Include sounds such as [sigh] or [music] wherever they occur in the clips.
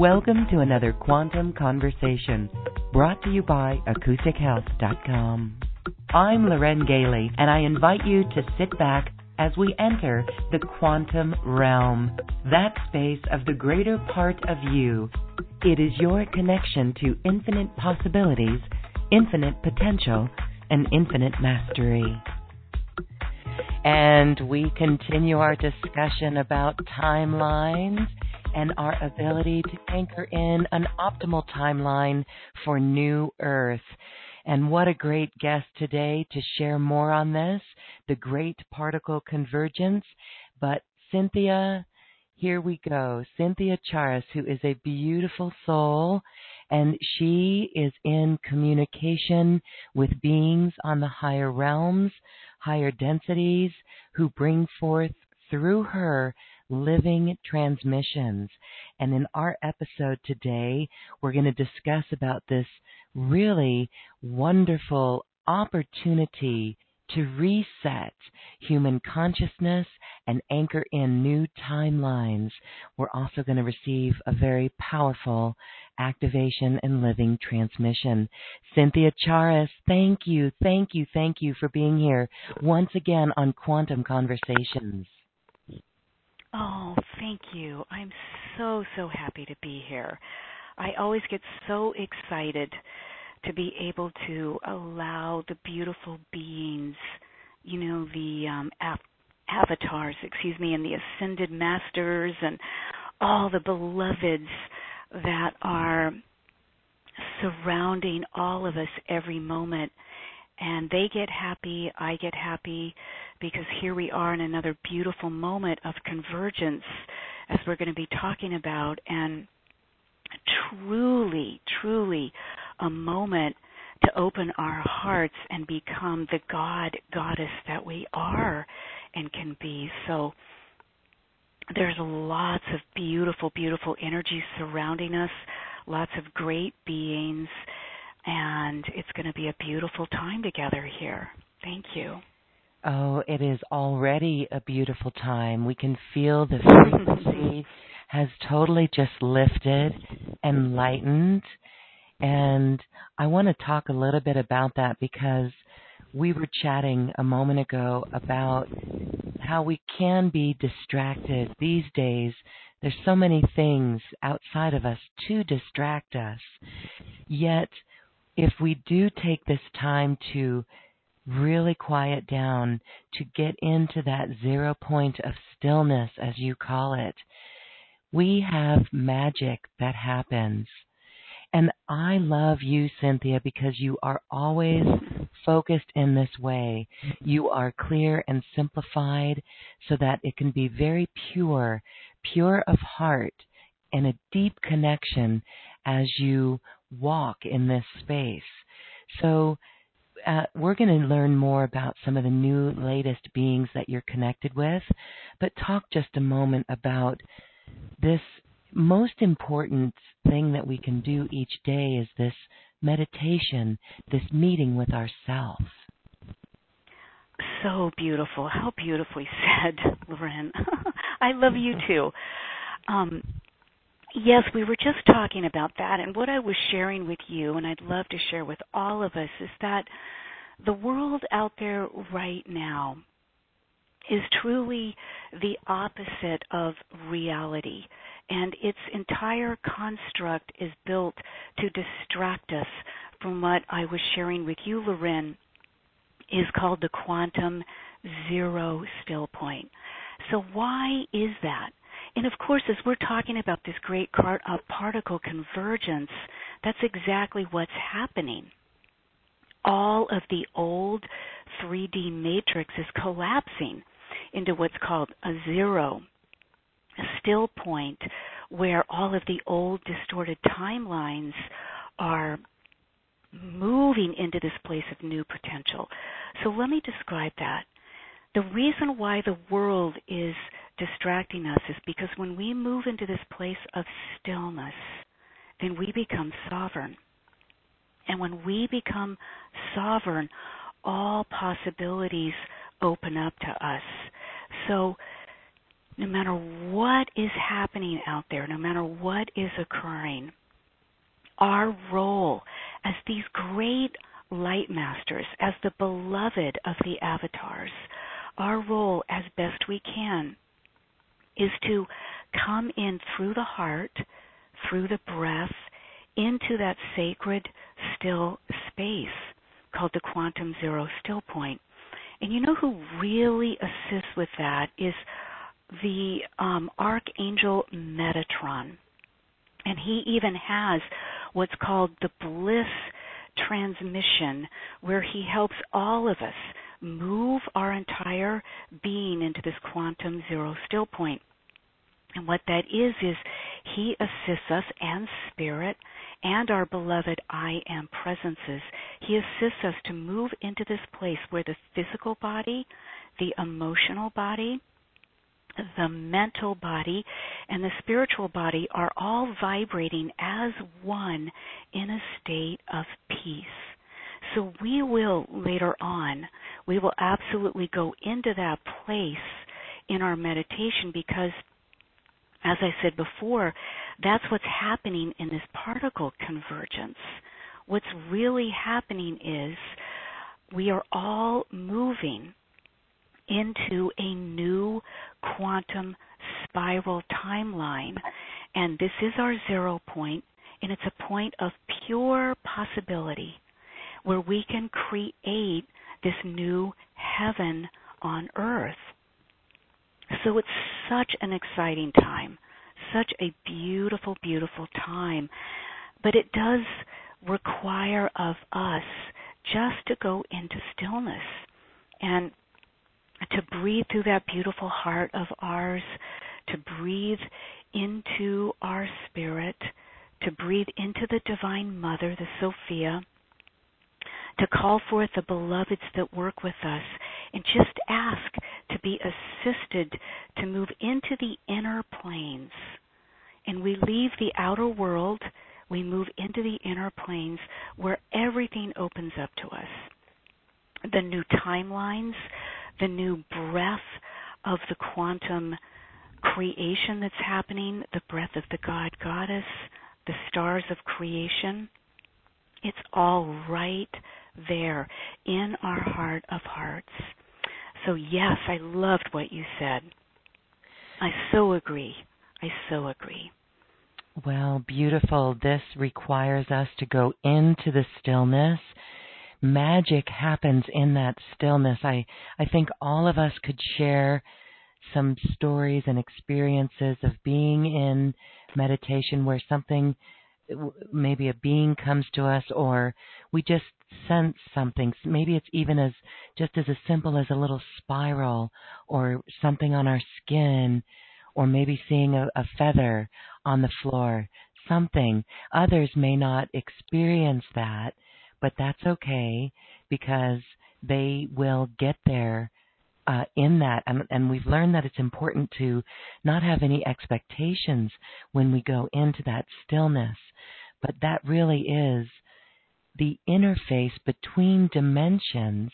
Welcome to another Quantum Conversation brought to you by AcousticHealth.com. I'm Lauren Galey, and I invite you to sit back as we enter the quantum realm, that space of the greater part of you. It is your connection to infinite possibilities, infinite potential, and infinite mastery. And we continue our discussion about timelines and our ability to anchor in an optimal timeline for New Earth. And what a great guest today to share more on this the great particle convergence. But Cynthia, here we go. Cynthia Charis, who is a beautiful soul, and she is in communication with beings on the higher realms, higher densities, who bring forth through her living transmissions. And in our episode today, we're going to discuss about this really wonderful opportunity to reset human consciousness and anchor in new timelines. We're also going to receive a very powerful activation and living transmission. Cynthia Charis, thank you, thank you, thank you for being here once again on Quantum Conversations. Oh, thank you. I'm so, so happy to be here. I always get so excited to be able to allow the beautiful beings, you know, the um, avatars, excuse me, and the ascended masters and all the beloveds that are surrounding all of us every moment. And they get happy, I get happy, because here we are in another beautiful moment of convergence as we're going to be talking about and truly truly a moment to open our hearts and become the god goddess that we are and can be. So there's lots of beautiful beautiful energy surrounding us lots of great beings and it's going to be a beautiful time together here. Thank you Oh, it is already a beautiful time. We can feel the [laughs] frequency has totally just lifted and lightened. And I want to talk a little bit about that because we were chatting a moment ago about how we can be distracted these days. There's so many things outside of us to distract us. Yet, if we do take this time to really quiet down to get into that zero point of stillness, as you call it, we have magic that happens. And I love you, Cynthia, because you are always focused in this way. You are clear and simplified so that it can be very pure, pure of heart, and a deep connection as you walk in this space. So uh, we're going to learn more about some of the new, latest beings that you're connected with, but talk just a moment about this most important thing that we can do each day is this meditation, this meeting with ourselves. So beautiful. How beautifully [laughs] said, Lauren. [laughs] I love you too. Um, Yes, we were just talking about that. And what I was sharing with you, and I'd love to share with all of us, is that the world out there right now is truly the opposite of reality. And its entire construct is built to distract us from what I was sharing with you, Lauren, is called the quantum zero still point. So, why is that? And of course, as we're talking about this great particle convergence, that's exactly what's happening. All of the old 3D matrix is collapsing into what's called a zero, a still point, where all of the old distorted timelines are moving into this place of new potential. So let me describe that. The reason why the world is distracting us is because when we move into this place of stillness, then we become sovereign. And when we become sovereign, all possibilities open up to us. So, no matter what is happening out there, no matter what is occurring, our role as these great light masters, as the beloved of the avatars, our role as best we can is to come in through the heart, through the breath, into that sacred still space called the quantum zero still point. And you know who really assists with that is the um, Archangel Metatron. And he even has what's called the bliss transmission, where he helps all of us move our entire being into this quantum zero still point. And what that is, is He assists us and Spirit and our beloved I Am presences. He assists us to move into this place where the physical body, the emotional body, the mental body, and the spiritual body are all vibrating as one in a state of peace. So we will later on, we will absolutely go into that place in our meditation because as I said before, that's what's happening in this particle convergence. What's really happening is we are all moving into a new quantum spiral timeline. And this is our zero point, and it's a point of pure possibility where we can create this new heaven on earth. So it's such an exciting time, such a beautiful, beautiful time. But it does require of us just to go into stillness and to breathe through that beautiful heart of ours, to breathe into our spirit, to breathe into the Divine Mother, the Sophia, to call forth the beloveds that work with us, and just ask to be assisted to move into the inner planes. And we leave the outer world, we move into the inner planes where everything opens up to us. The new timelines, the new breath of the quantum creation that's happening, the breath of the God Goddess, the stars of creation. It's all right there in our heart of hearts. So, yes, I loved what you said. I so agree. I so agree. Well, beautiful. This requires us to go into the stillness. Magic happens in that stillness. I, I think all of us could share some stories and experiences of being in meditation where something, maybe a being comes to us or we just sense something. Maybe it's even as just as, as simple as a little spiral or something on our skin or maybe seeing a, a feather on the floor. Something. Others may not experience that, but that's okay because they will get there uh, in that. And, and we've learned that it's important to not have any expectations when we go into that stillness. But that really is the interface between dimensions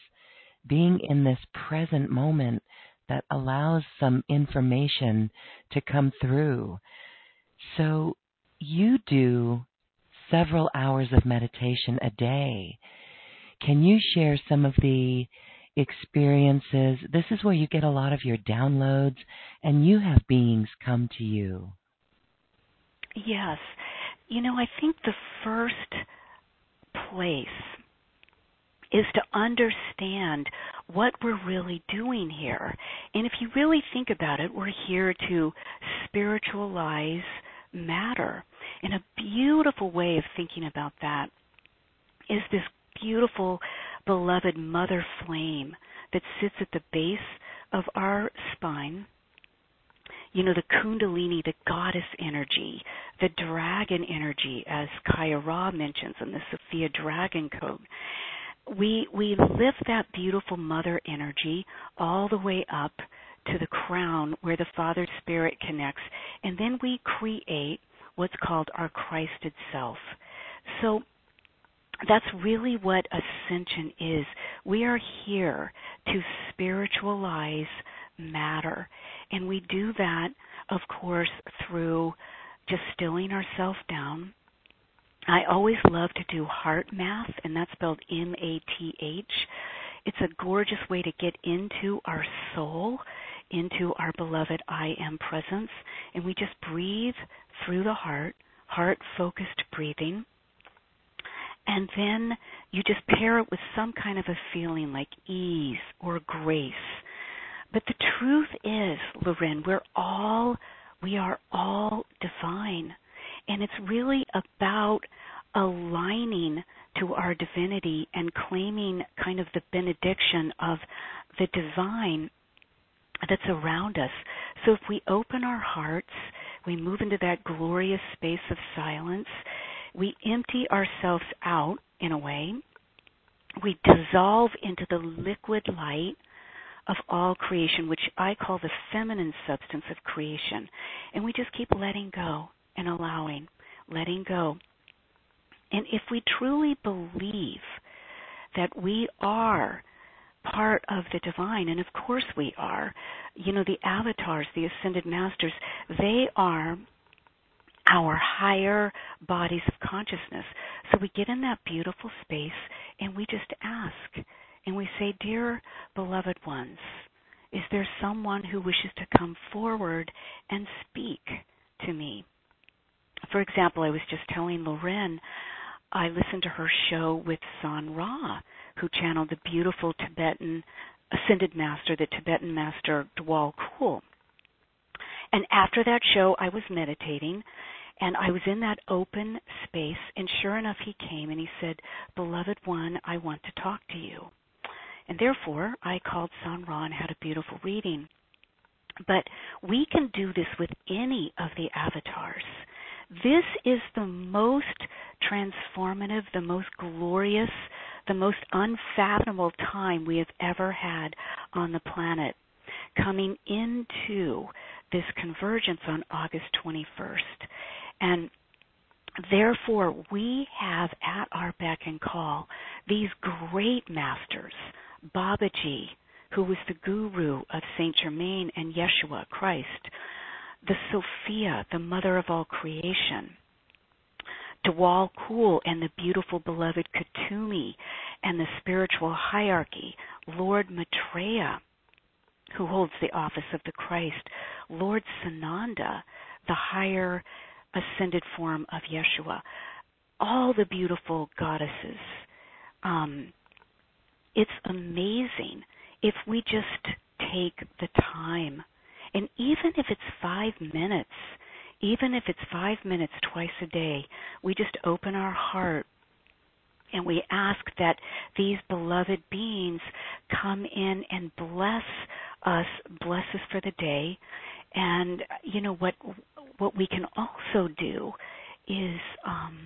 being in this present moment that allows some information to come through. So you do several hours of meditation a day. Can you share some of the experiences? This is where you get a lot of your downloads and you have beings come to you. Yes. You know, I think the first place is to understand what we're really doing here. And if you really think about it, we're here to spiritualize matter. And a beautiful way of thinking about that is this beautiful, beloved mother flame that sits at the base of our spine. You know, the Kundalini, the goddess energy, the dragon energy, as Kaia Ra mentions in the Sophia Dragon Code we we lift that beautiful mother energy all the way up to the crown where the father spirit connects and then we create what's called our christed self so that's really what ascension is we are here to spiritualize matter and we do that of course through just stilling ourselves down I always love to do heart math, and that's spelled M A T H. It's a gorgeous way to get into our soul, into our beloved I am presence, and we just breathe through the heart, heart focused breathing. And then you just pair it with some kind of a feeling like ease or grace. But the truth is, Lauren, we're all we are all divine. And it's really about aligning to our divinity and claiming kind of the benediction of the divine that's around us. So if we open our hearts, we move into that glorious space of silence, we empty ourselves out in a way, we dissolve into the liquid light of all creation, which I call the feminine substance of creation. And we just keep letting go and allowing, letting go. And if we truly believe that we are part of the divine, and of course we are, you know, the avatars, the ascended masters, they are our higher bodies of consciousness. So we get in that beautiful space and we just ask and we say, Dear beloved ones, is there someone who wishes to come forward and speak to me? For example, I was just telling Lauren, I listened to her show with San Ra, who channeled the beautiful Tibetan ascended master, the Tibetan master Djwhal Khul. And after that show, I was meditating and I was in that open space, and sure enough, he came and he said, Beloved one, I want to talk to you. And therefore, I called San Ra and had a beautiful reading. But we can do this with any of the avatars. This is the most transformative, the most glorious, the most unfathomable time we have ever had on the planet. Coming into this convergence on August 21st. And therefore, we have at our beck and call these great masters, Babaji, who was the guru of Saint Germain and Yeshua, Christ, the Sophia, the mother of all creation, Djwhal Khul and the beautiful beloved Kuthumi and the spiritual hierarchy, Lord Maitreya, who holds the office of the Christ, Lord Sananda, the higher ascended form of Yeshua, all the beautiful goddesses. Um, it's amazing if we just take the time and even if it's five minutes, even if it's five minutes twice a day, we just open our heart and we ask that these beloved beings come in and bless us, bless us for the day. And you know what what we can also do is um,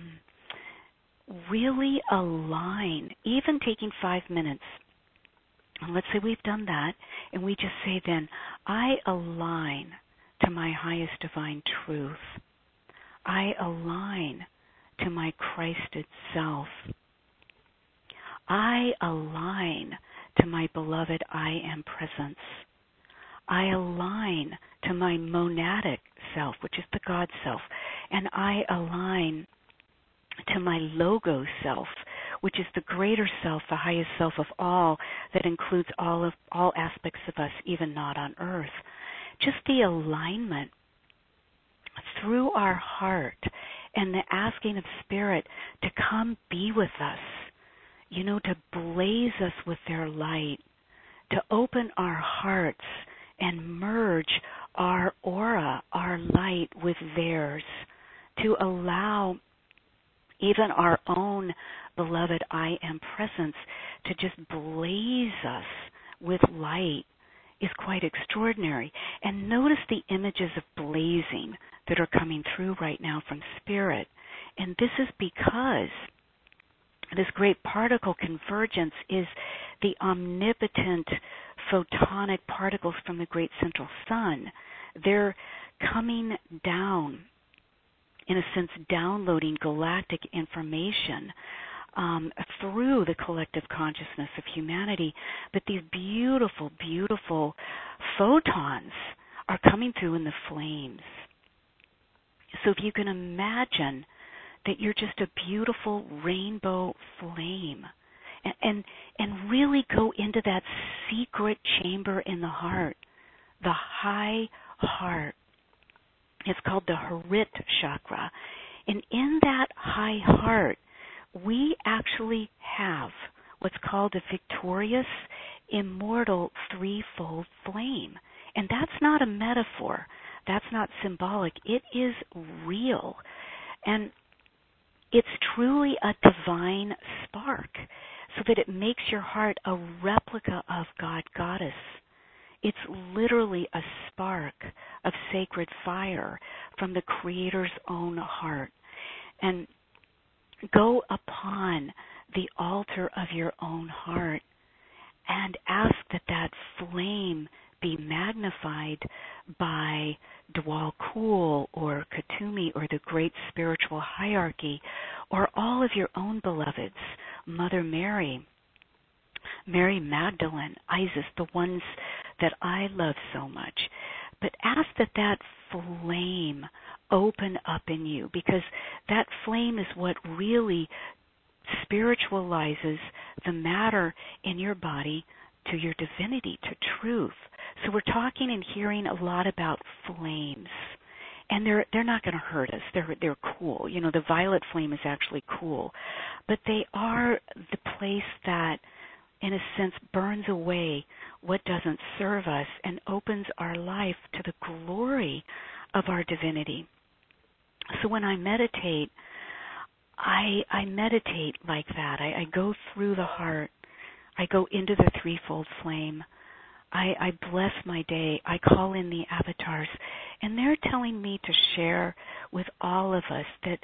really align, even taking five minutes and let's say we've done that, and we just say then, I align to my highest divine truth. I align to my Christed self. I align to my beloved I am presence. I align to my monadic self, which is the God self, and I align to my logo self, which is the greater self, the highest self of all, that includes all of all aspects of us, even not on earth. Just the alignment through our heart and the asking of spirit to come be with us, you know, to blaze us with their light, to open our hearts and merge our aura, our light with theirs, to allow even our own beloved I am presence to just blaze us with light is quite extraordinary. And notice the images of blazing that are coming through right now from spirit. And this is because this great particle convergence is the omnipotent photonic particles from the great central sun. They're coming down, in a sense, downloading galactic information um, through the collective consciousness of humanity. But these beautiful, beautiful photons are coming through in the flames. So if you can imagine that you're just a beautiful rainbow flame and, and and really go into that secret chamber in the heart, the high heart. It's called the Hrit chakra. And in that high heart, we actually have what's called a victorious, immortal threefold flame. And that's not a metaphor. That's not symbolic. It is real. And it's truly a divine spark so that it makes your heart a replica of God Goddess. It's literally a spark of sacred fire from the Creator's own heart. And go upon the altar of your own heart and ask that that flame be magnified by Djwhal Khul or Kuthumi or the great spiritual hierarchy or all of your own beloveds, Mother Mary, Mary Magdalene, Isis, the ones that I love so much. But ask that that flame open up in you because that flame is what really spiritualizes the matter in your body to your divinity, to truth. So we're talking and hearing a lot about flames. And they're they're not going to hurt us. They're they're cool. You know, the violet flame is actually cool. But they are the place that in a sense burns away what doesn't serve us and opens our life to the glory of our divinity. So when I meditate, I I meditate like that. I, I go through the heart. I go into the threefold flame. I, I bless my day. I call in the avatars, and they're telling me to share with all of us that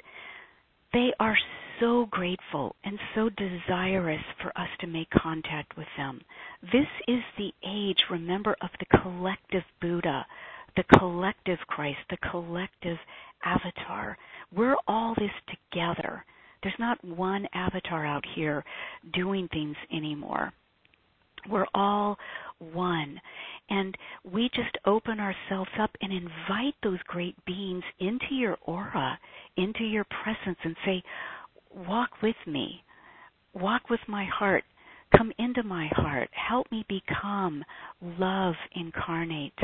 they are so grateful and so desirous for us to make contact with them. This is the age, remember, of the collective Buddha, the collective Christ, the collective avatar. We're all this together. There's not one avatar out here doing things anymore. We're all one. And we just open ourselves up and invite those great beings into your aura, into your presence, and say, Walk with me. Walk with my heart. Come into my heart. Help me become love incarnate.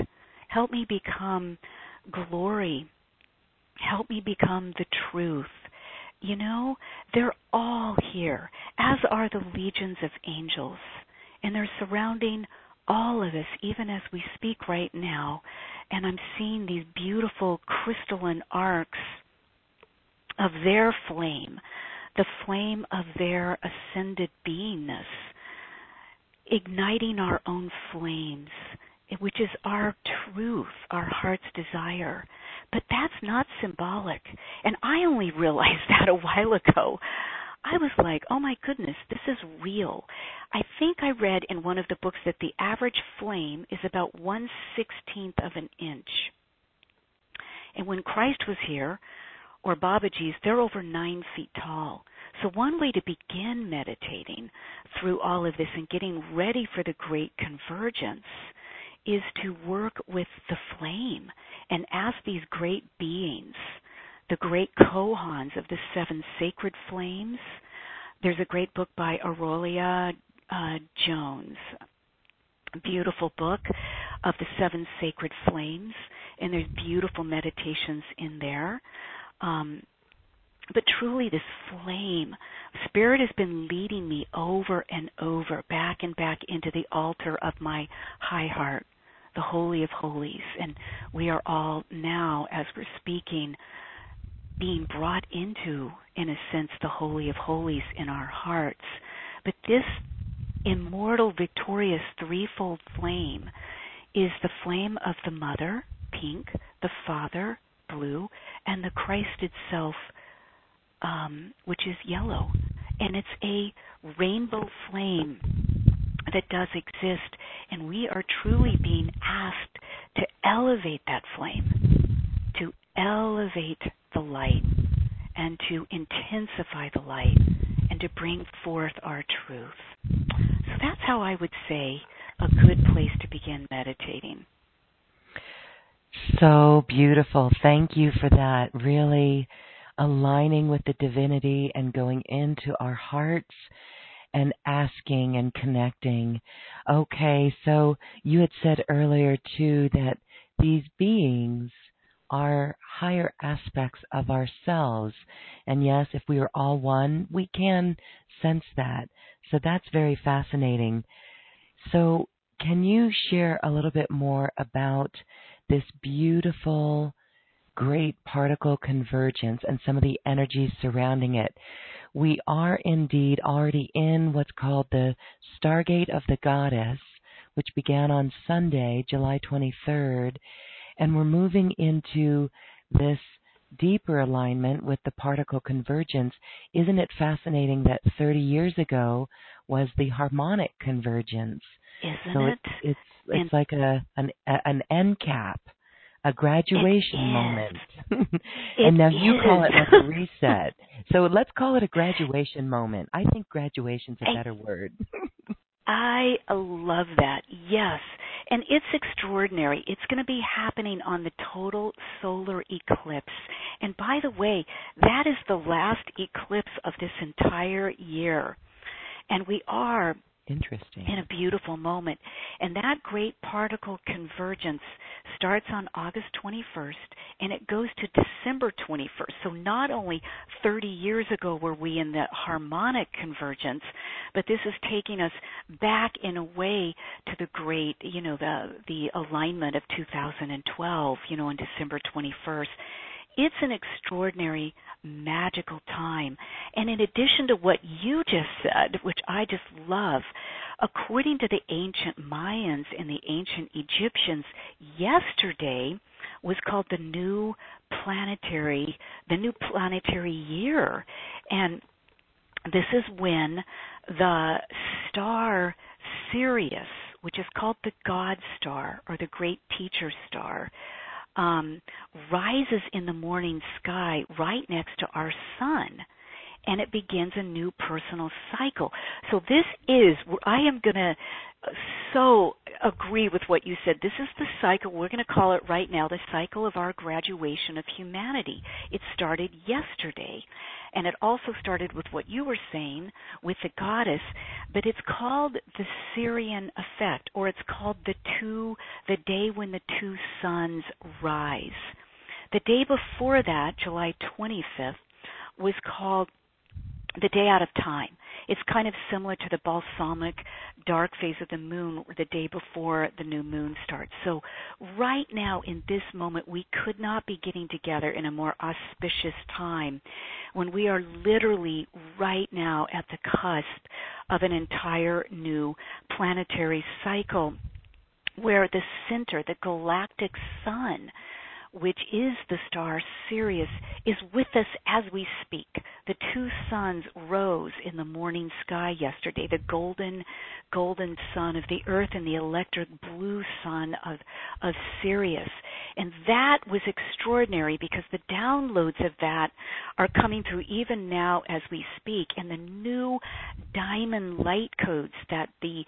Help me become glory. Help me become the truth. You know, they're all here, as are the legions of angels and they're surrounding all of us, even as we speak right now. And I'm seeing these beautiful crystalline arcs of their flame, the flame of their ascended beingness, igniting our own flames, which is our truth, our heart's desire. But that's not symbolic. And I only realized [laughs] that a while ago. I was like, oh my goodness, this is real. I think I read in one of the books that the average flame is about one sixteenth of an inch. And when Christ was here, or Babaji's, they're over nine feet tall. So, one way to begin meditating through all of this and getting ready for the great convergence is to work with the flame and ask these great beings the great Chohans of the seven sacred flames, there's a great book by Aurelia uh, Jones, beautiful book of the seven sacred flames, and there's beautiful meditations in there. Um, but truly, this flame, Spirit has been leading me over and over, back and back into the altar of my high heart, the Holy of Holies. And we are all now, as we're speaking, being brought into, in a sense, the Holy of Holies in our hearts. But this immortal, victorious threefold flame is the flame of the Mother, pink, the Father, blue, and the Christ itself, um, which is yellow. And it's a rainbow flame that does exist, and we are truly being asked to elevate that flame, to elevate the light, and to intensify the light, and to bring forth our truth. So that's how I would say a good place to begin meditating. So beautiful. Thank you for that. Really aligning with the divinity and going into our hearts and asking and connecting. Okay, so you had said earlier too that these beings are higher aspects of ourselves. And yes, if we are all one, we can sense that. So that's very fascinating. So, can you share a little bit more about this beautiful, great particle convergence and some of the energies surrounding it? We are indeed already in what's called the Stargate of the Goddess, which began on Sunday, July 23rd, and we're moving into this deeper alignment with the particle convergence. Isn't it fascinating that 30 years ago was the harmonic convergence? Isn't so it? It's it's, it's like a an an end cap, a graduation moment. [laughs] and now it you call it like a reset. so let's call it a graduation moment. I think graduation's a better word. [laughs] I love that. Yes. And it's extraordinary. It's going to be happening on the total solar eclipse. And by the way, that is the last eclipse of this entire year. And we are Interesting. in a beautiful moment. And that great particle convergence starts on August 21st and it goes to December 21st. So not only 30 years ago were we in the harmonic convergence, but this is taking us back in a way to the great, you know, the the alignment of 2012, you know, on December 21st it's an extraordinary magical time. And in addition to what you just said, which I just love, according to the ancient Mayans and the ancient Egyptians, yesterday was called the new planetary the new planetary year. And this is when the star Sirius, which is called the God star or the great teacher star, um, rises in the morning sky right next to our sun and it begins a new personal cycle. So this is, I am going to so agree with what you said. This is the cycle, we're going to call it right now the cycle of our graduation of humanity. It started yesterday. And it also started with what you were saying with the goddess, but it's called the Sirian effect, or it's called the two, the day when the two suns rise. The day before that, July 25th, was called the day out of time. It's kind of similar to the balsamic dark phase of the moon the day before the new moon starts. So, right now in this moment, we could not be getting together in a more auspicious time when we are literally right now at the cusp of an entire new planetary cycle where the center, the galactic sun, which is the star Sirius, is with us as we speak. The two suns rose in the morning sky yesterday, the golden golden sun of the earth and the electric blue sun of of Sirius. And that was extraordinary because the downloads of that are coming through even now as we speak and the new diamond light codes that the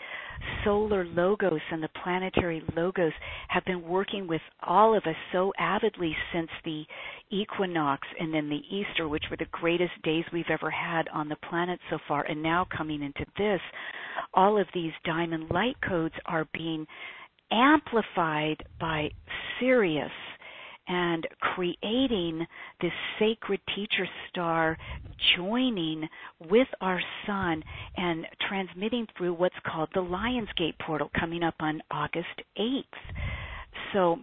solar logos and the planetary logos have been working with all of us so avidly since the equinox and then the Easter, which were the greatest days we've ever had on the planet so far, and now coming into this, all of these diamond light codes are being amplified by Sirius and creating this sacred teacher star joining with our sun and transmitting through what's called the Lionsgate portal coming up on August 8th. So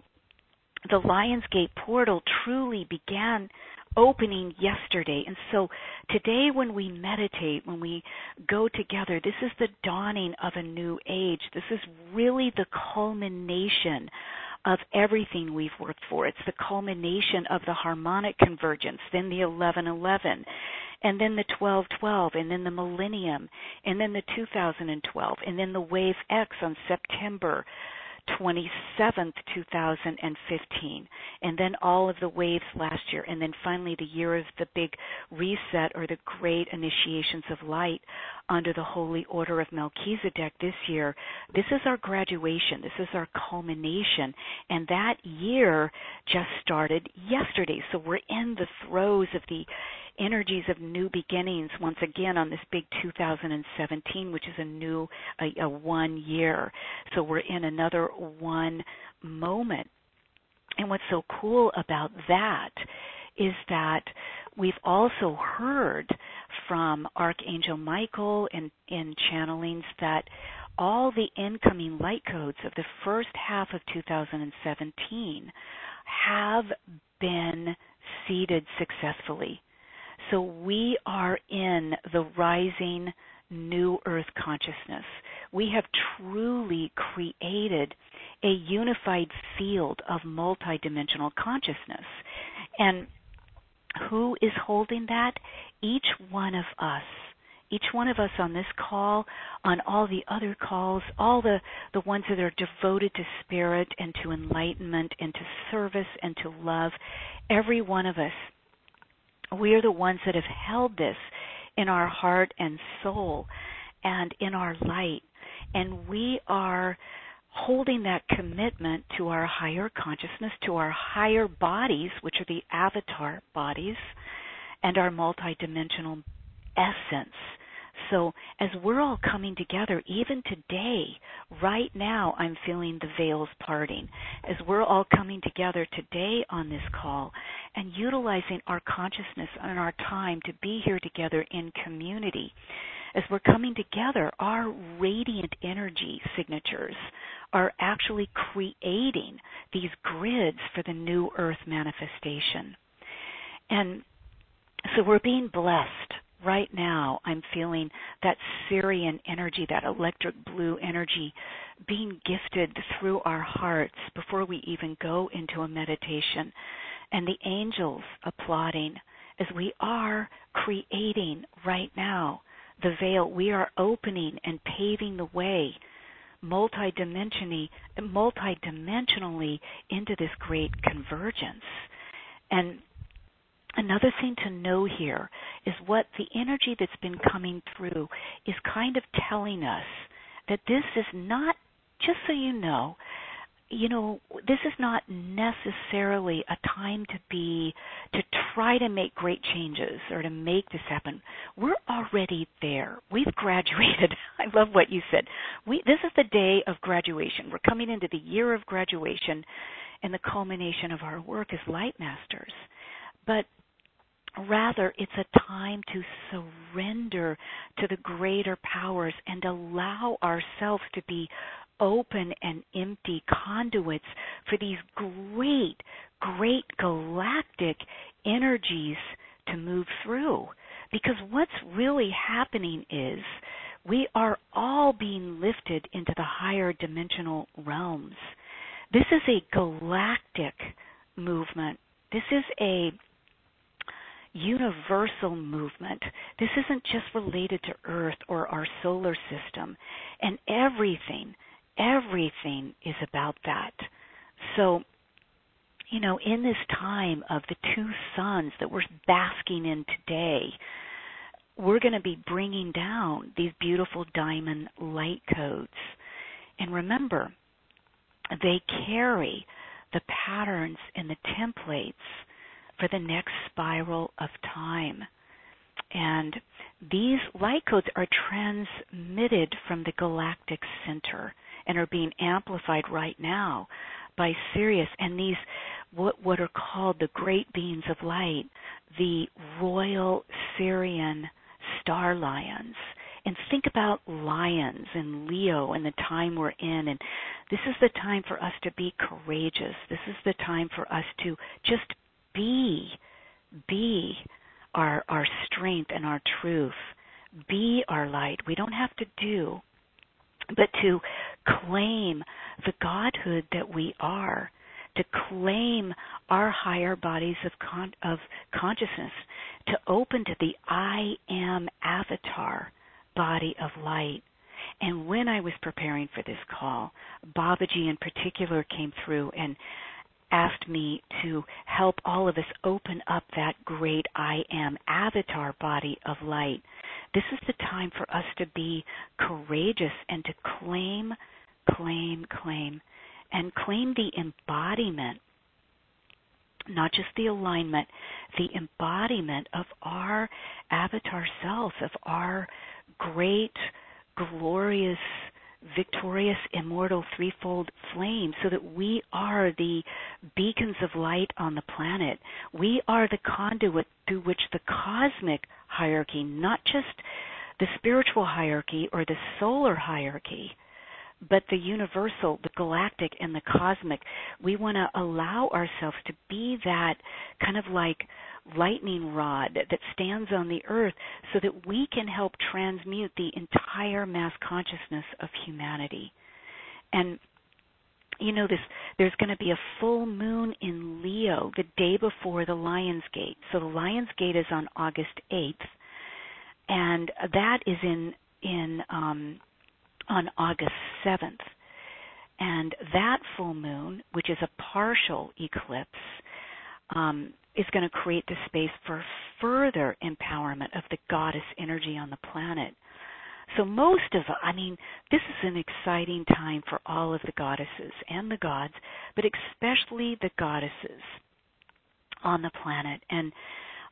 the Lionsgate portal truly began opening yesterday. And so today, when we meditate, when we go together, this is the dawning of a new age. This is really the culmination of everything we've worked for. It's the culmination of the harmonic convergence, then the 1111, and then the 1212, and then the millennium, and then the 2012, and then the wave X on September 27th, 2015, and then all of the waves last year, and then finally the year of the big reset or the great initiations of light under the Holy Order of Melchizedek this year. This is our graduation, this is our culmination, and that year just started yesterday. So we're in the throes of the energies of new beginnings once again on this big 2017, which is a new a, a one year. So we're in another one moment. And what's so cool about that is that we've also heard from Archangel Michael in, in channelings that all the incoming light codes of the first half of 2017 have been seeded successfully. So we are in the rising new earth consciousness. We have truly created a unified field of multidimensional consciousness. And who is holding that? Each one of us. Each one of us on this call, on all the other calls, all the, the ones that are devoted to spirit and to enlightenment and to service and to love, every one of us we are the ones that have held this in our heart and soul and in our light. And we are holding that commitment to our higher consciousness, to our higher bodies, which are the avatar bodies, and our multidimensional essence so as we're all coming together, even today, right now, I'm feeling the veils parting. As we're all coming together today on this call and utilizing our consciousness and our time to be here together in community, as we're coming together, our radiant energy signatures are actually creating these grids for the new earth manifestation. And so we're being blessed right now I'm feeling that Sirian energy, that electric blue energy being gifted through our hearts before we even go into a meditation. And the angels applauding as we are creating right now the veil. We are opening and paving the way multidimensionally into this great convergence. And Another thing to know here is what the energy that's been coming through is kind of telling us that this is not, just so you know, you know, this is not necessarily a time to be, to try to make great changes or to make this happen. We're already there. We've [laughs] graduated. I love what you said. We, this is the day of graduation. We're coming into the year of graduation and the culmination of our work as light masters. But Rather, it's a time to surrender to the greater powers and allow ourselves to be open and empty conduits for these great, great galactic energies to move through. Because what's really happening is we are all being lifted into the higher dimensional realms. This is a galactic movement. This is a universal movement. This isn't just related to Earth or our solar system. And everything, everything is about that. So, you know, in this time of the two suns that we're basking in today, we're going to be bringing down these beautiful diamond light codes. And remember, they carry the patterns and the templates for the next spiral of time. And these light codes are transmitted from the galactic center and are being amplified right now by Sirius and these what what are called the great beings of light, the royal Sirian star lions. And think about lions and Leo and the time we're in and this is the time for us to be courageous. This is the time for us to just be be our our strength and our truth. Be our light. We don't have to do but to claim the godhood that we are, to claim our higher bodies of con- of consciousness, to open to the I am avatar body of light. And when I was preparing for this call, Babaji in particular came through and asked me to help all of us open up that great I am avatar body of light. This is the time for us to be courageous and to claim, claim, claim, and claim the embodiment, not just the alignment, the embodiment of our avatar self, of our great, glorious victorious, immortal, threefold flame so that we are the beacons of light on the planet. We are the conduit through which the cosmic hierarchy, not just the spiritual hierarchy or the solar hierarchy, but the universal, the galactic, and the cosmic. We want to allow ourselves to be that kind of like lightning rod that stands on the earth so that we can help transmute the entire mass consciousness of humanity. And you know this there's going to be a full moon in Leo the day before the Lion's Gate. So the Lion's Gate is on August 8th and that is in in um on August 7th. And that full moon, which is a partial eclipse, um, is going to create the space for further empowerment of the goddess energy on the planet. So most of, I mean, this is an exciting time for all of the goddesses and the gods, but especially the goddesses on the planet and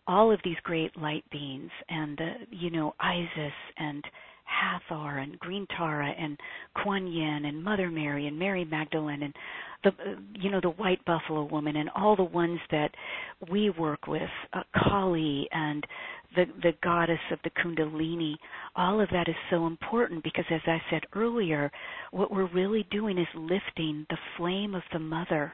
all of these great light beings and the, you know, Isis and Hathor and Green Tara and Kuan Yin and Mother Mary and Mary Magdalene and the you know the white buffalo woman and all the ones that we work with uh, Kali and the the goddess of the kundalini. All of that is so important because as I said earlier what we're really doing is lifting the flame of the mother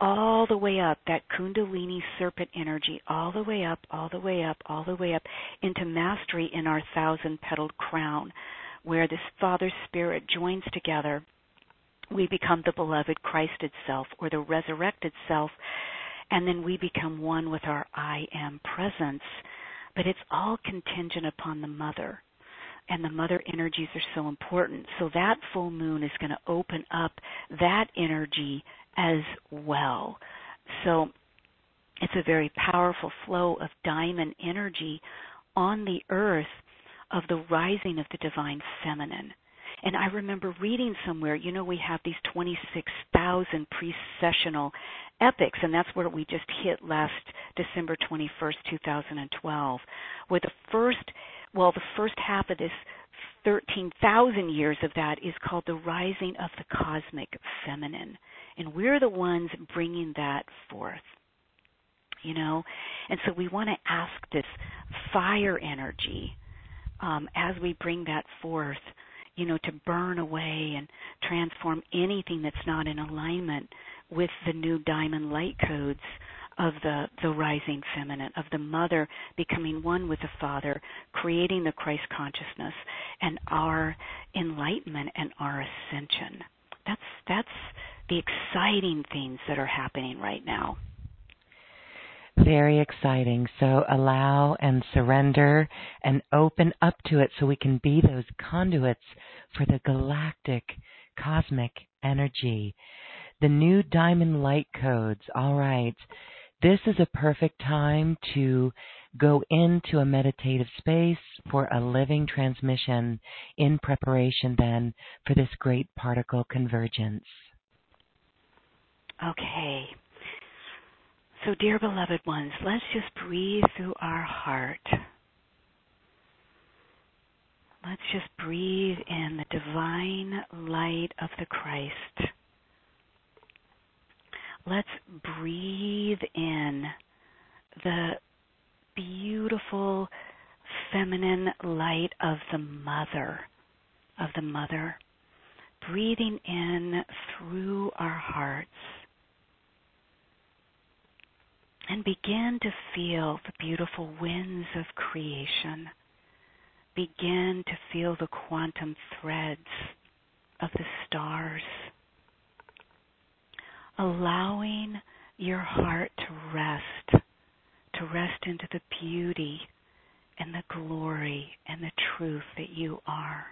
all the way up, that Kundalini serpent energy, all the way up, all the way up, all the way up into mastery in our thousand petaled crown, where this Father Spirit joins together. We become the beloved Christ itself or the resurrected self, and then we become one with our I am presence. But it's all contingent upon the mother and the mother energies are so important. So that full moon is going to open up that energy as well. So it's a very powerful flow of diamond energy on the earth of the rising of the divine feminine. And I remember reading somewhere, you know, we have these 26,000 precessional epochs, and that's where we just hit last December 21st, 2012, where the first, well, the first half of this 13,000 years of that is called the rising of the cosmic feminine. And we're the ones bringing that forth. You know? And so we want to ask this fire energy um, as we bring that forth, you know, to burn away and transform anything that's not in alignment with the new diamond light codes of the, the rising feminine, of the mother becoming one with the father, creating the Christ consciousness and our enlightenment and our ascension. That's that's the exciting things that are happening right now. Very exciting. So allow and surrender and open up to it so we can be those conduits for the galactic cosmic energy. The new diamond light codes. All right. This is a perfect time to go into a meditative space for a living transmission in preparation then for this great particle convergence. Okay. So, dear beloved ones, let's just breathe through our heart. Let's just breathe in the divine light of the Christ. Let's breathe in the beautiful feminine light of the mother, of the mother, breathing in through our hearts. And begin to feel the beautiful winds of creation. Begin to feel the quantum threads of the stars. Allowing your heart to rest, to rest into the beauty and the glory and the truth that you are.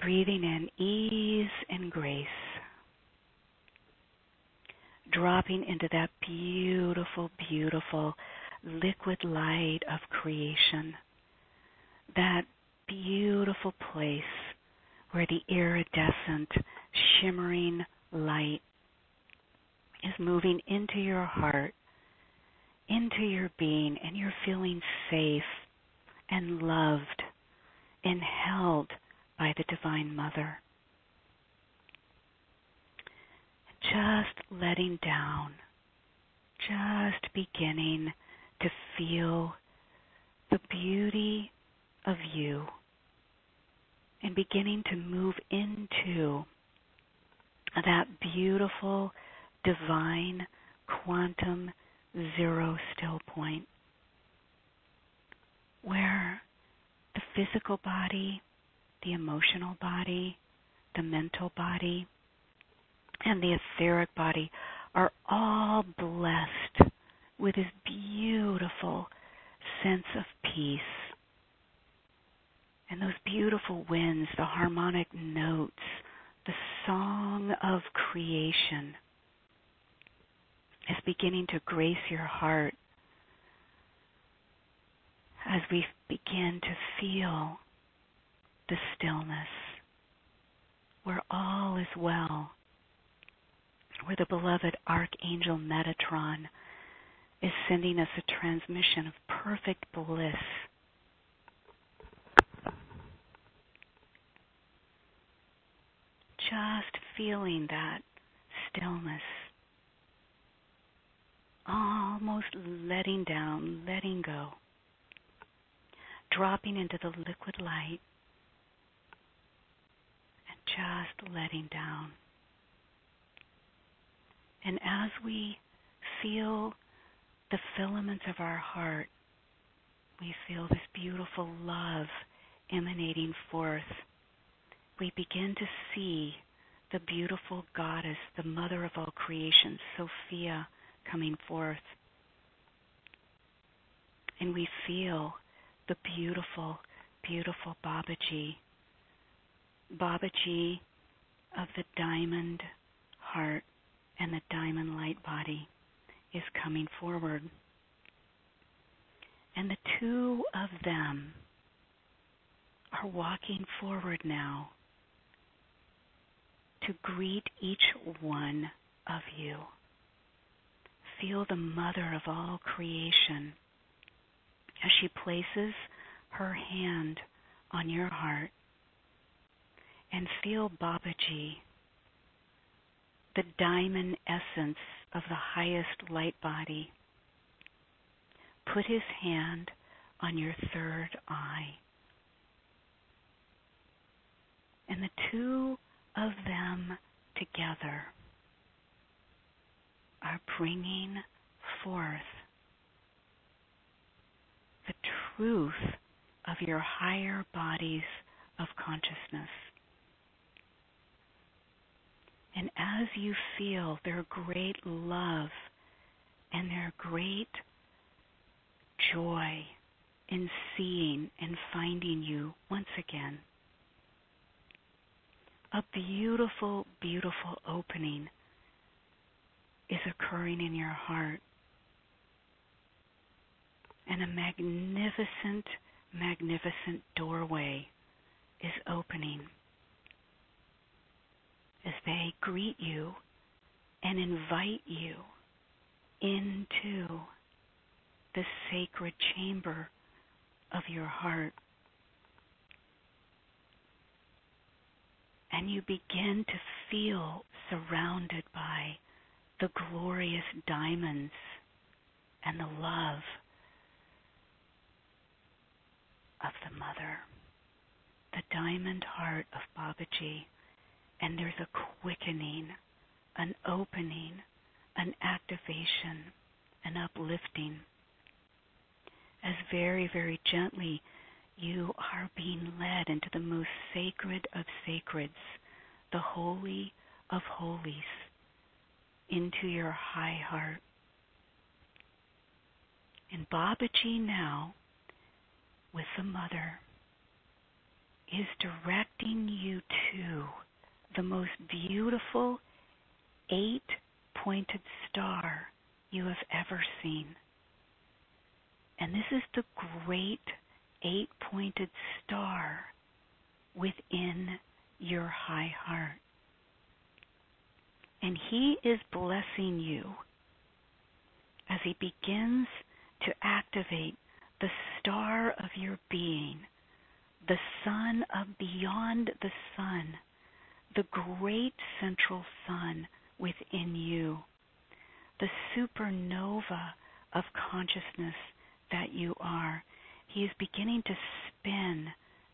Breathing in ease and grace. Dropping into that beautiful, beautiful liquid light of creation. That beautiful place where the iridescent, shimmering light is moving into your heart into your being and you're feeling safe and loved and held by the Divine Mother. Just letting down, just beginning to feel the beauty of you and beginning to move into that beautiful, divine, quantum zero still point where the physical body, the emotional body, the mental body, and the etheric body are all blessed with this beautiful sense of peace. And those beautiful winds, the harmonic notes, the song of creation is beginning to grace your heart as we begin to feel the stillness where all is well, where the beloved Archangel Metatron is sending us a transmission of perfect bliss. Just feeling that stillness almost letting down, letting go, dropping into the liquid light, and just letting down. And as we feel the filaments of our heart, we feel this beautiful love emanating forth. We begin to see the beautiful goddess, the mother of all creation, Sophia coming forth. And we feel the beautiful, beautiful Babaji. Babaji of the diamond heart and the diamond light body is coming forward. And the two of them are walking forward now to greet each one of you feel the mother of all creation as she places her hand on your heart and feel Babaji, the diamond essence of the highest light body, put his hand on your third eye. And the two of them together are bringing forth the truth of your higher bodies of consciousness. And as you feel their great love and their great joy in seeing and finding you once again, a beautiful, beautiful opening is occurring in your heart. And a magnificent, magnificent doorway is opening as they greet you and invite you into the sacred chamber of your heart. And you begin to feel surrounded by the glorious diamonds and the love of the mother, the diamond heart of Babaji. And there's a quickening, an opening, an activation, an uplifting. As very, very gently you are being led into the most sacred of sacreds, the holy of holies, into your high heart. And Babaji now, with the mother, is directing you to the most beautiful eight pointed star you have ever seen. And this is the great eight pointed star within your high heart. And He is blessing you as He begins to activate the star of your being, the sun of beyond the sun, the great central sun within you, the supernova of consciousness that you are. Is beginning to spin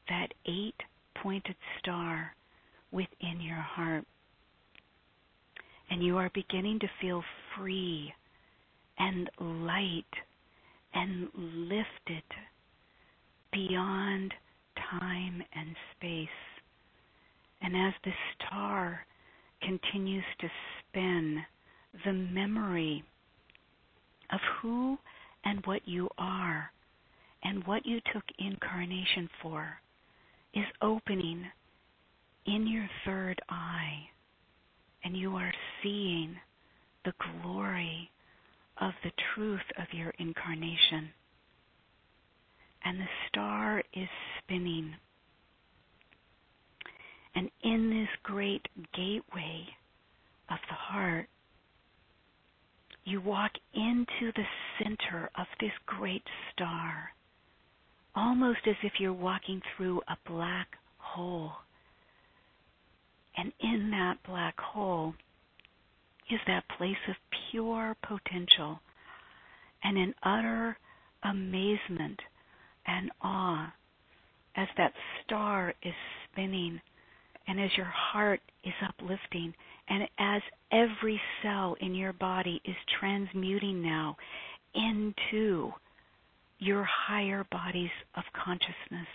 that eight pointed star within your heart. And you are beginning to feel free and light and lifted beyond time and space. And as the star continues to spin, the memory of who and what you are and what you took incarnation for is opening in your third eye, and you are seeing the glory of the truth of your incarnation. And the star is spinning. And in this great gateway of the heart, you walk into the center of this great star, almost as if you're walking through a black hole. And in that black hole is that place of pure potential and in utter amazement and awe as that star is spinning and as your heart is uplifting and as every cell in your body is transmuting now into your higher bodies of consciousness.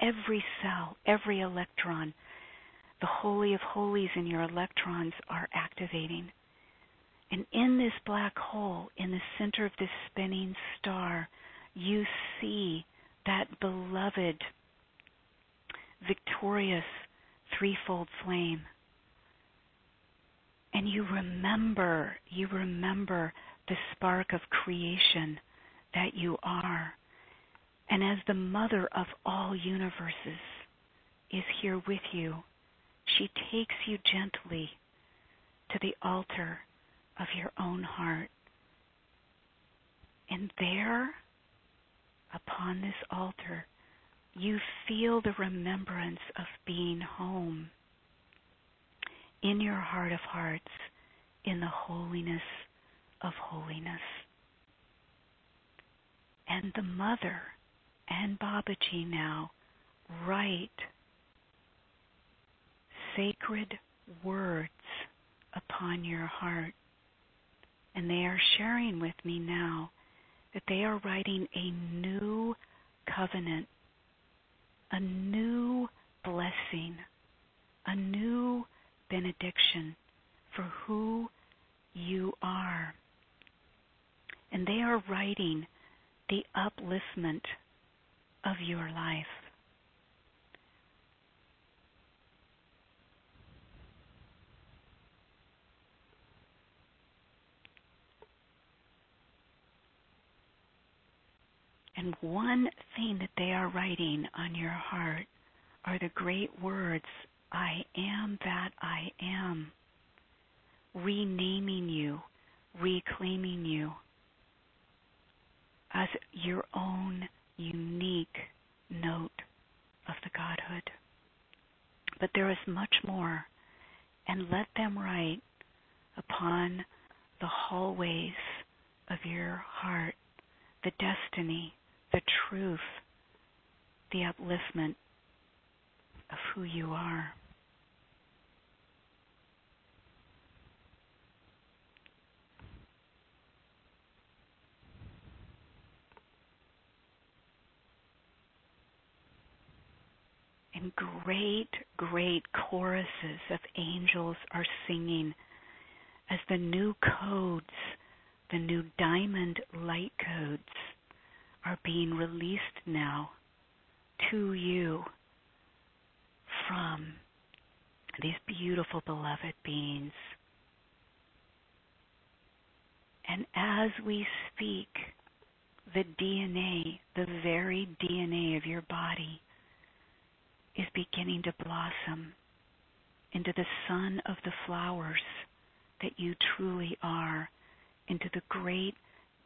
Every cell, every electron, the Holy of Holies in your electrons are activating. And in this black hole, in the center of this spinning star, you see that beloved, victorious threefold flame. And you remember, you remember the spark of creation that you are. And as the mother of all universes is here with you, she takes you gently to the altar of your own heart. And there, upon this altar, you feel the remembrance of being home in your heart of hearts, in the holiness of holiness. And the mother and Babaji now write sacred words upon your heart. And they are sharing with me now that they are writing a new covenant, a new blessing, a new benediction for who you are. And they are writing the upliftment of your life. And one thing that they are writing on your heart are the great words, I am that I am. renaming you, reclaiming you as your own unique note of the Godhood. But there is much more, and let them write upon the hallways of your heart the destiny, the truth, the upliftment of who you are. And great, great choruses of angels are singing as the new codes, the new diamond light codes, are being released now to you from these beautiful beloved beings. And as we speak, the DNA, the very DNA of your body, is beginning to blossom into the sun of the flowers that you truly are, into the great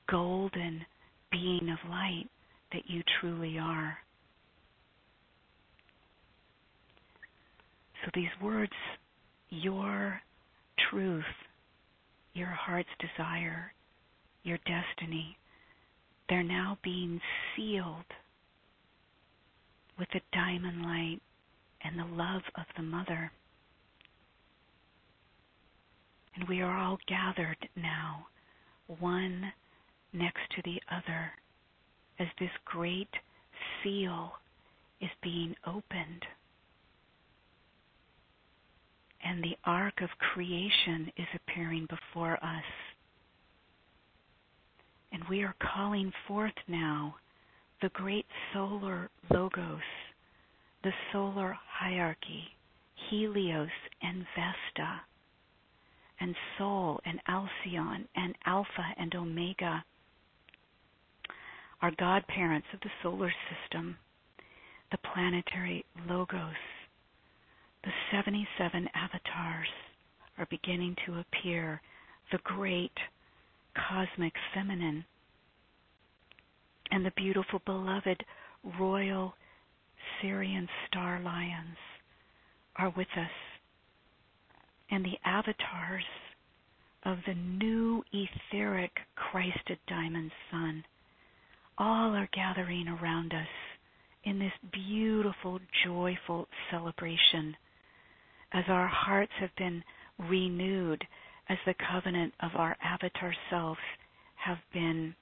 golden being of light that you truly are. So these words, your truth, your heart's desire, your destiny, they're now being sealed with the diamond light and the love of the mother. And we are all gathered now, one next to the other, as this great seal is being opened. And the ark of creation is appearing before us. And we are calling forth now the great solar logos, the solar hierarchy, Helios and Vesta, and Sol and Alcyon and Alpha and Omega are godparents of the solar system, the planetary logos. The 77 avatars are beginning to appear, the great cosmic feminine and the beautiful, beloved royal Sirian star lions are with us. And the avatars of the new etheric Christed diamond sun all are gathering around us in this beautiful, joyful celebration as our hearts have been renewed, as the covenant of our avatar selves have been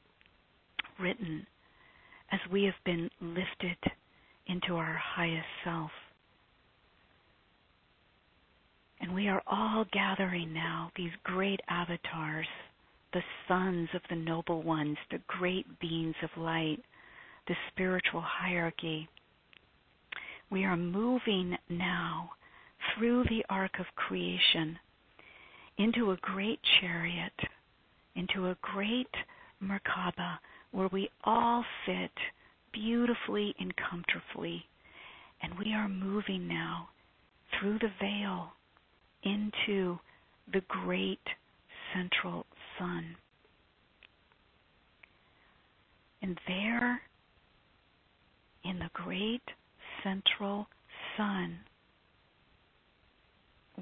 written as we have been lifted into our highest self. And we are all gathering now, these great avatars, the sons of the noble ones, the great beings of light, the spiritual hierarchy. We are moving now through the arc of creation into a great chariot, into a great Merkaba, where we all fit beautifully and comfortably. And we are moving now through the veil into the great central sun. And there, in the great central sun,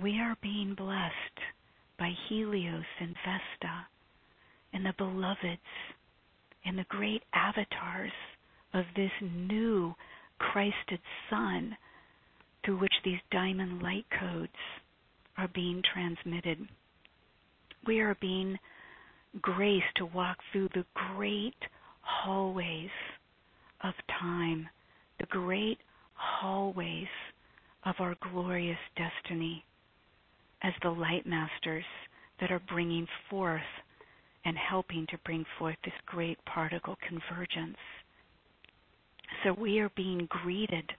we are being blessed by Helios and Vesta and the beloveds and the great avatars of this new Christed sun through which these diamond light codes are being transmitted. We are being graced to walk through the great hallways of time, the great hallways of our glorious destiny as the light masters that are bringing forth and helping to bring forth this great particle convergence. So we are being greeted,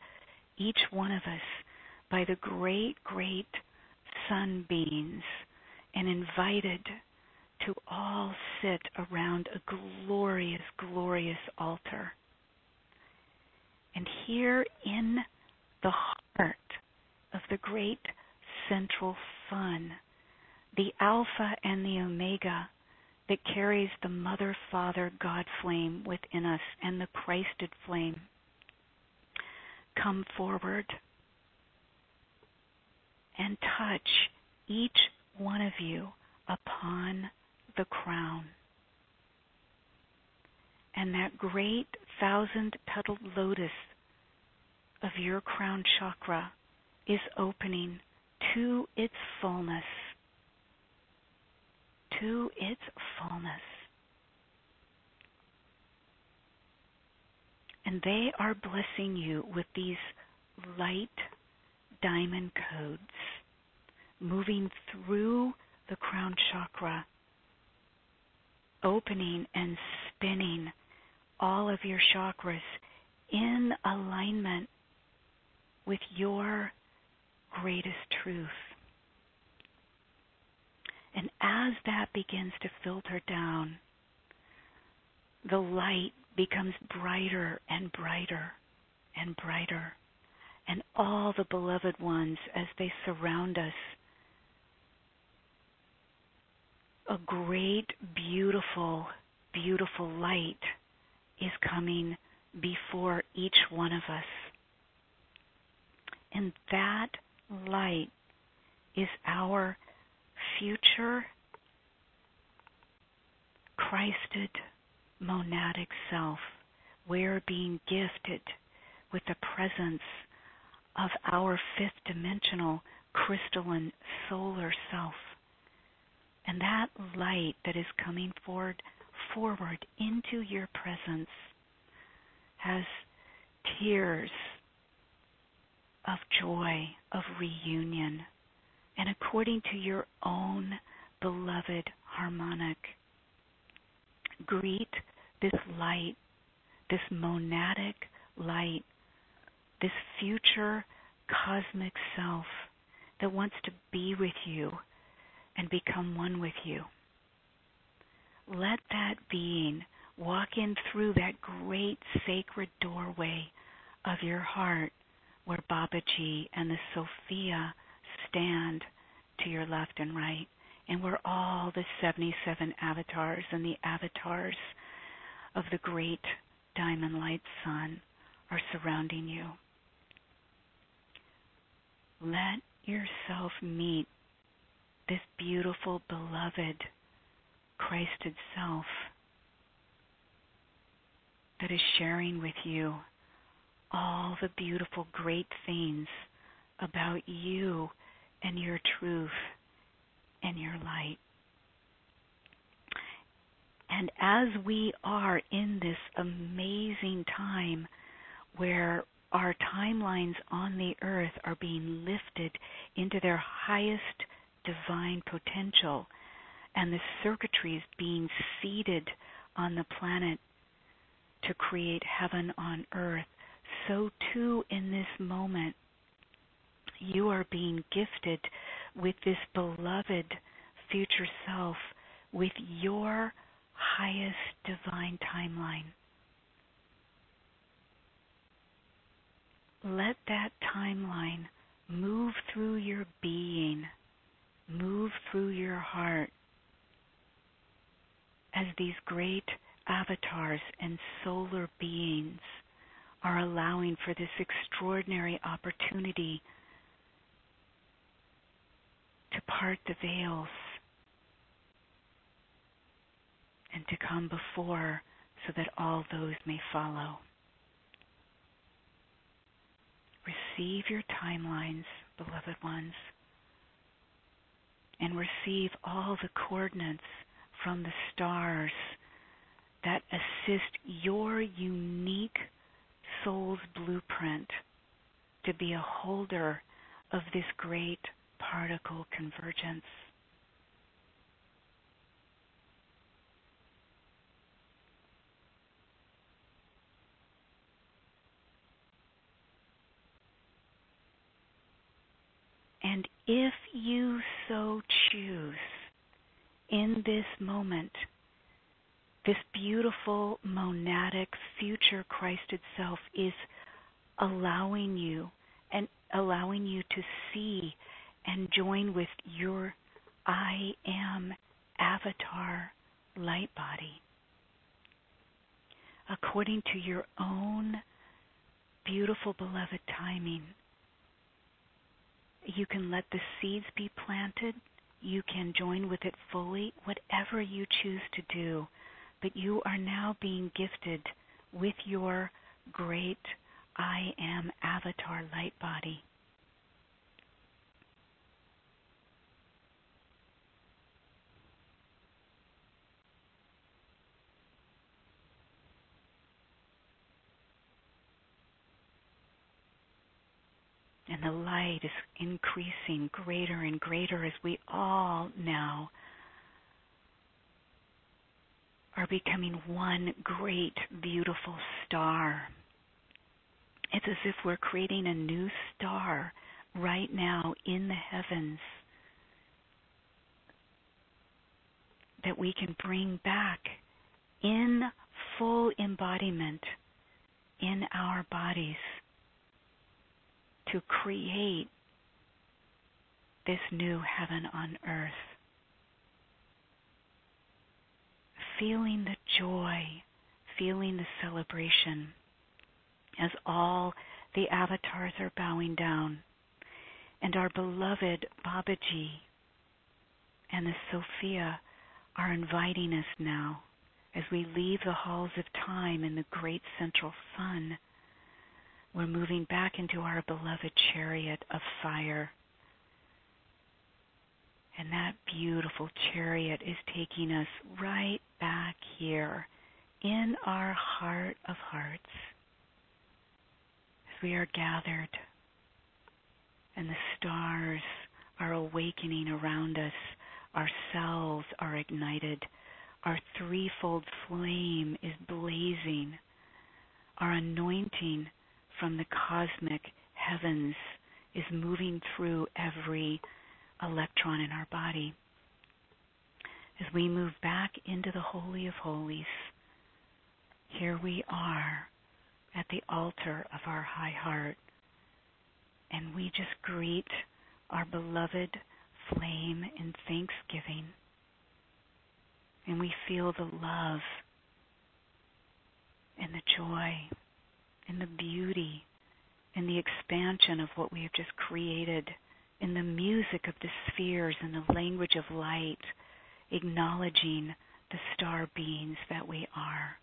each one of us, by the great, great sunbeams and invited to all sit around a glorious, glorious altar. And here in the heart of the great central sun, the Alpha and the Omega that carries the Mother, Father, God flame within us and the Christed flame. Come forward and touch each one of you upon the crown. And that great thousand petaled lotus of your crown chakra is opening to its fullness. To its fullness. And they are blessing you with these light diamond codes moving through the crown chakra, opening and spinning all of your chakras in alignment with your greatest truth. And as that begins to filter down, the light becomes brighter and brighter and brighter. And all the beloved ones, as they surround us, a great, beautiful, beautiful light is coming before each one of us. And that light is our future Christed monadic self. We're being gifted with the presence of our fifth dimensional crystalline solar self. And that light that is coming forward forward into your presence has tears of joy, of reunion, and according to your own beloved harmonic. Greet this light, this monadic light, this future cosmic self that wants to be with you and become one with you. Let that being walk in through that great sacred doorway of your heart where Babaji and the Sophia stand to your left and right, and where all the 77 avatars and the avatars of the great diamond light sun are surrounding you. Let yourself meet this beautiful, beloved, Christed self that is sharing with you all the beautiful, great things about you and your truth and your light. And as we are in this amazing time where our timelines on the earth are being lifted into their highest divine potential, and the circuitry is being seeded on the planet to create heaven on earth, so too in this moment, you are being gifted with this beloved future self with your highest divine timeline. Let that timeline move through your being, move through your heart as these great avatars and solar beings are allowing for this extraordinary opportunity to part the veils and to come before so that all those may follow. Receive your timelines, beloved ones, and receive all the coordinates from the stars that assist your unique soul's blueprint to be a holder of this great particle convergence. And if you so choose, in this moment, this beautiful monadic future Christ itself is allowing you and allowing you to see and join with your I am avatar light body. According to your own beautiful, beloved timing, you can let the seeds be planted. You can join with it fully, whatever you choose to do. But you are now being gifted with your great I am avatar light body. And the light is increasing greater and greater as we all now are becoming one great, beautiful star. It's as if we're creating a new star right now in the heavens that we can bring back in full embodiment in our bodies to create this new heaven on earth. Feeling the joy, feeling the celebration as all the avatars are bowing down. And our beloved Babaji and the Sophia are inviting us now as we leave the halls of time in the great central sun we're moving back into our beloved chariot of fire. And that beautiful chariot is taking us right back here in our heart of hearts as we are gathered and the stars are awakening around us. Our cells are ignited. Our threefold flame is blazing. Our anointing from the cosmic heavens is moving through every electron in our body. As we move back into the Holy of Holies, here we are at the altar of our high heart, and we just greet our beloved flame in thanksgiving. And we feel the love and the joy in the beauty in the expansion of what we have just created, in the music of the spheres and the language of light, acknowledging the star beings that we are.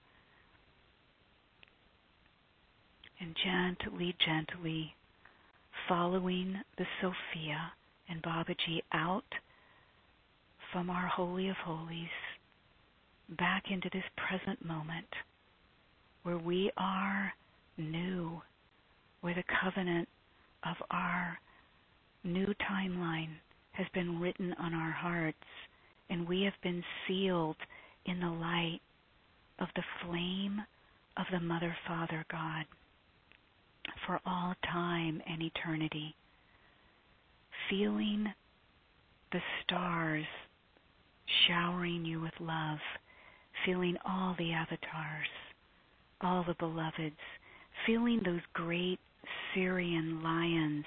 And gently, gently following the Sophia and Babaji out from our Holy of Holies back into this present moment where we are new, where the covenant of our new timeline has been written on our hearts, and we have been sealed in the light of the flame of the Mother, Father, God for all time and eternity. Feeling the stars showering you with love, feeling all the avatars, all the beloveds feeling those great Sirian lions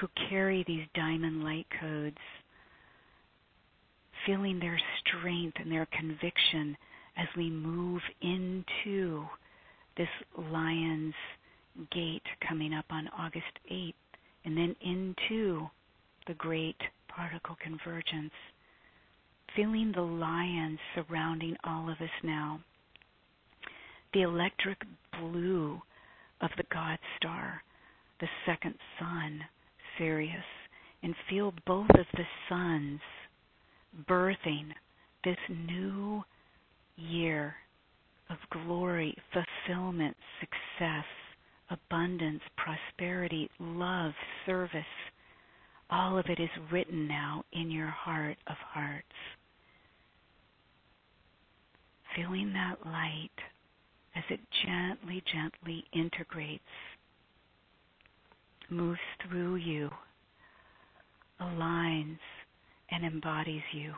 who carry these diamond light codes, feeling their strength and their conviction as we move into this lion's gate coming up on August 8th, and then into the great particle convergence. Feeling the lions surrounding all of us now the electric blue of the God star, the second sun, Sirius, and feel both of the suns birthing this new year of glory, fulfillment, success, abundance, prosperity, love, service. All of it is written now in your heart of hearts. Feeling that light as it gently, gently integrates, moves through you, aligns, and embodies you.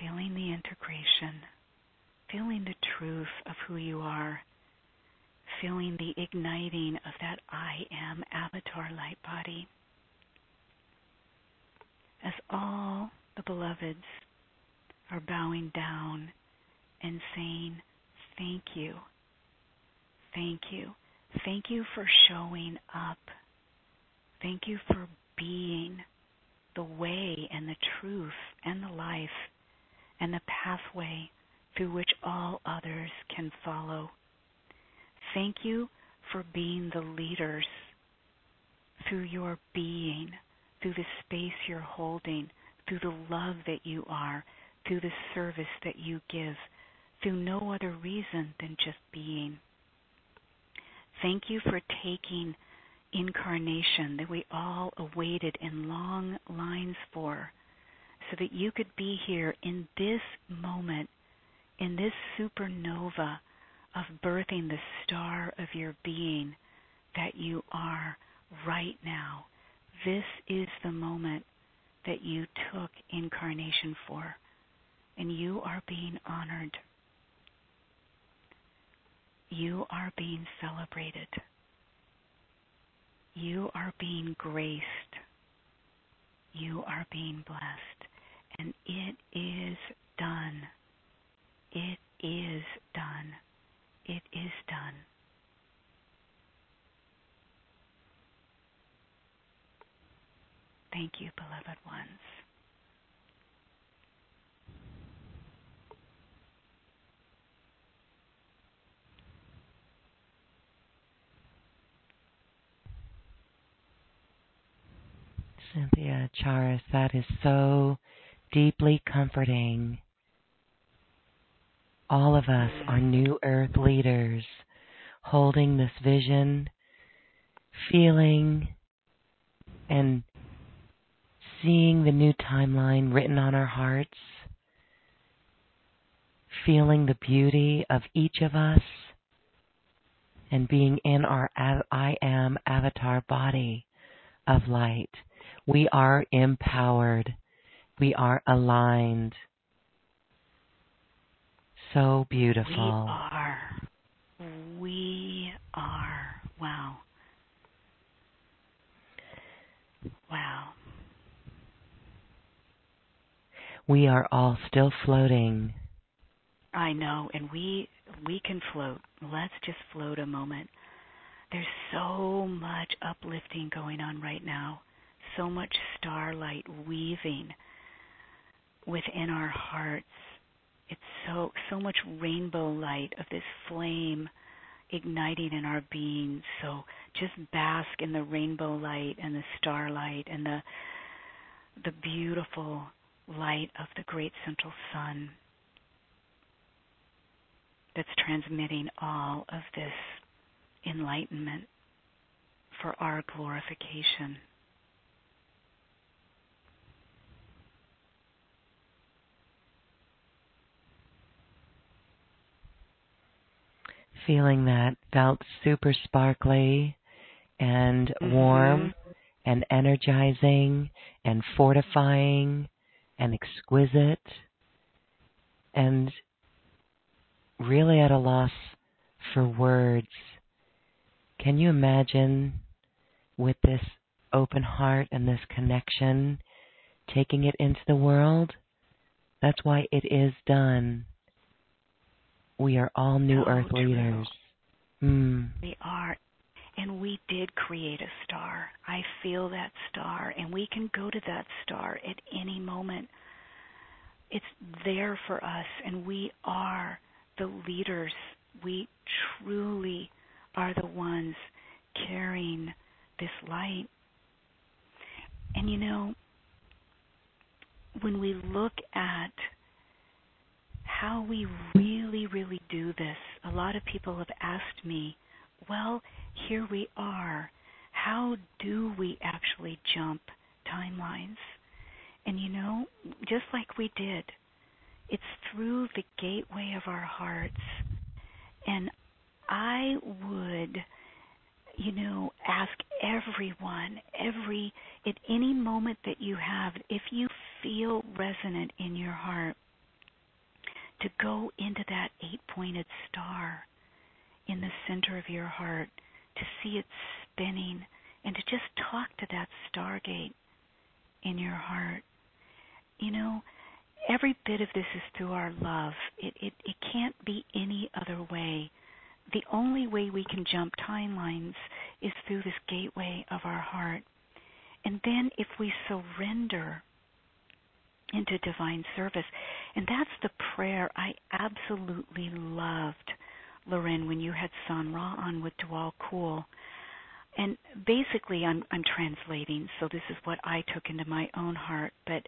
Feeling the integration, feeling the truth of who you are, feeling the igniting of that I am avatar light body. as all the beloveds are bowing down and saying, Thank you. Thank you. Thank you for showing up. Thank you for being the way and the truth and the life and the pathway through which all others can follow. Thank you for being the leaders through your being, through the space you're holding, through the love that you are, through the service that you give, through no other reason than just being. Thank you for taking incarnation that we all awaited in long lines for, so that you could be here in this moment, in this supernova of birthing the star of your being that you are right now. This is the moment that you took incarnation for, and you are being honored. You are being celebrated. You are being graced. You are being blessed. And it is done. It is done. It is done. Thank you, beloved ones. Cynthia Charis, that is so deeply comforting. All of us are new earth leaders holding this vision, feeling and seeing the new timeline written on our hearts, feeling the beauty of each of us, and being in our I am avatar body of light. We are empowered. We are aligned. So beautiful. We are. We are. Wow. Wow. We are all still floating. I know, and we we can float. Let's just float a moment. There's so much uplifting going on right now so much starlight weaving within our hearts. It's so so much rainbow light of this flame igniting in our being. So just bask in the rainbow light and the starlight and the the beautiful light of the great central sun that's transmitting all of this enlightenment for our glorification. Feeling that felt super sparkly and mm-hmm. warm and energizing and fortifying and exquisite and really at a loss for words. Can you imagine with this open heart and this connection taking it into the world? That's why it is done. We are all new so earth true. leaders. Mm. We are. And we did create a star. I feel that star, and we can go to that star at any moment. It's there for us, and we are the leaders. We truly are the ones carrying this light. And you know, when we look at how we really, really do this. A lot of people have asked me, well, here we are. How do we actually jump timelines? And you know, just like we did, it's through the gateway of our hearts. And I would, you know, ask everyone, every, at any moment that you have, if you feel resonant in your heart, to go into that eight pointed star in the center of your heart, to see it spinning, and to just talk to that stargate in your heart you know, every bit of this is through our love. It it it can't be any other way. The only way we can jump timelines is through this gateway of our heart. And then if we surrender into divine service, and that's the prayer I absolutely loved, Lauren, when you had Sun Ra on with Djwhal Khul. And basically, I'm I'm translating, so this is what I took into my own heart. But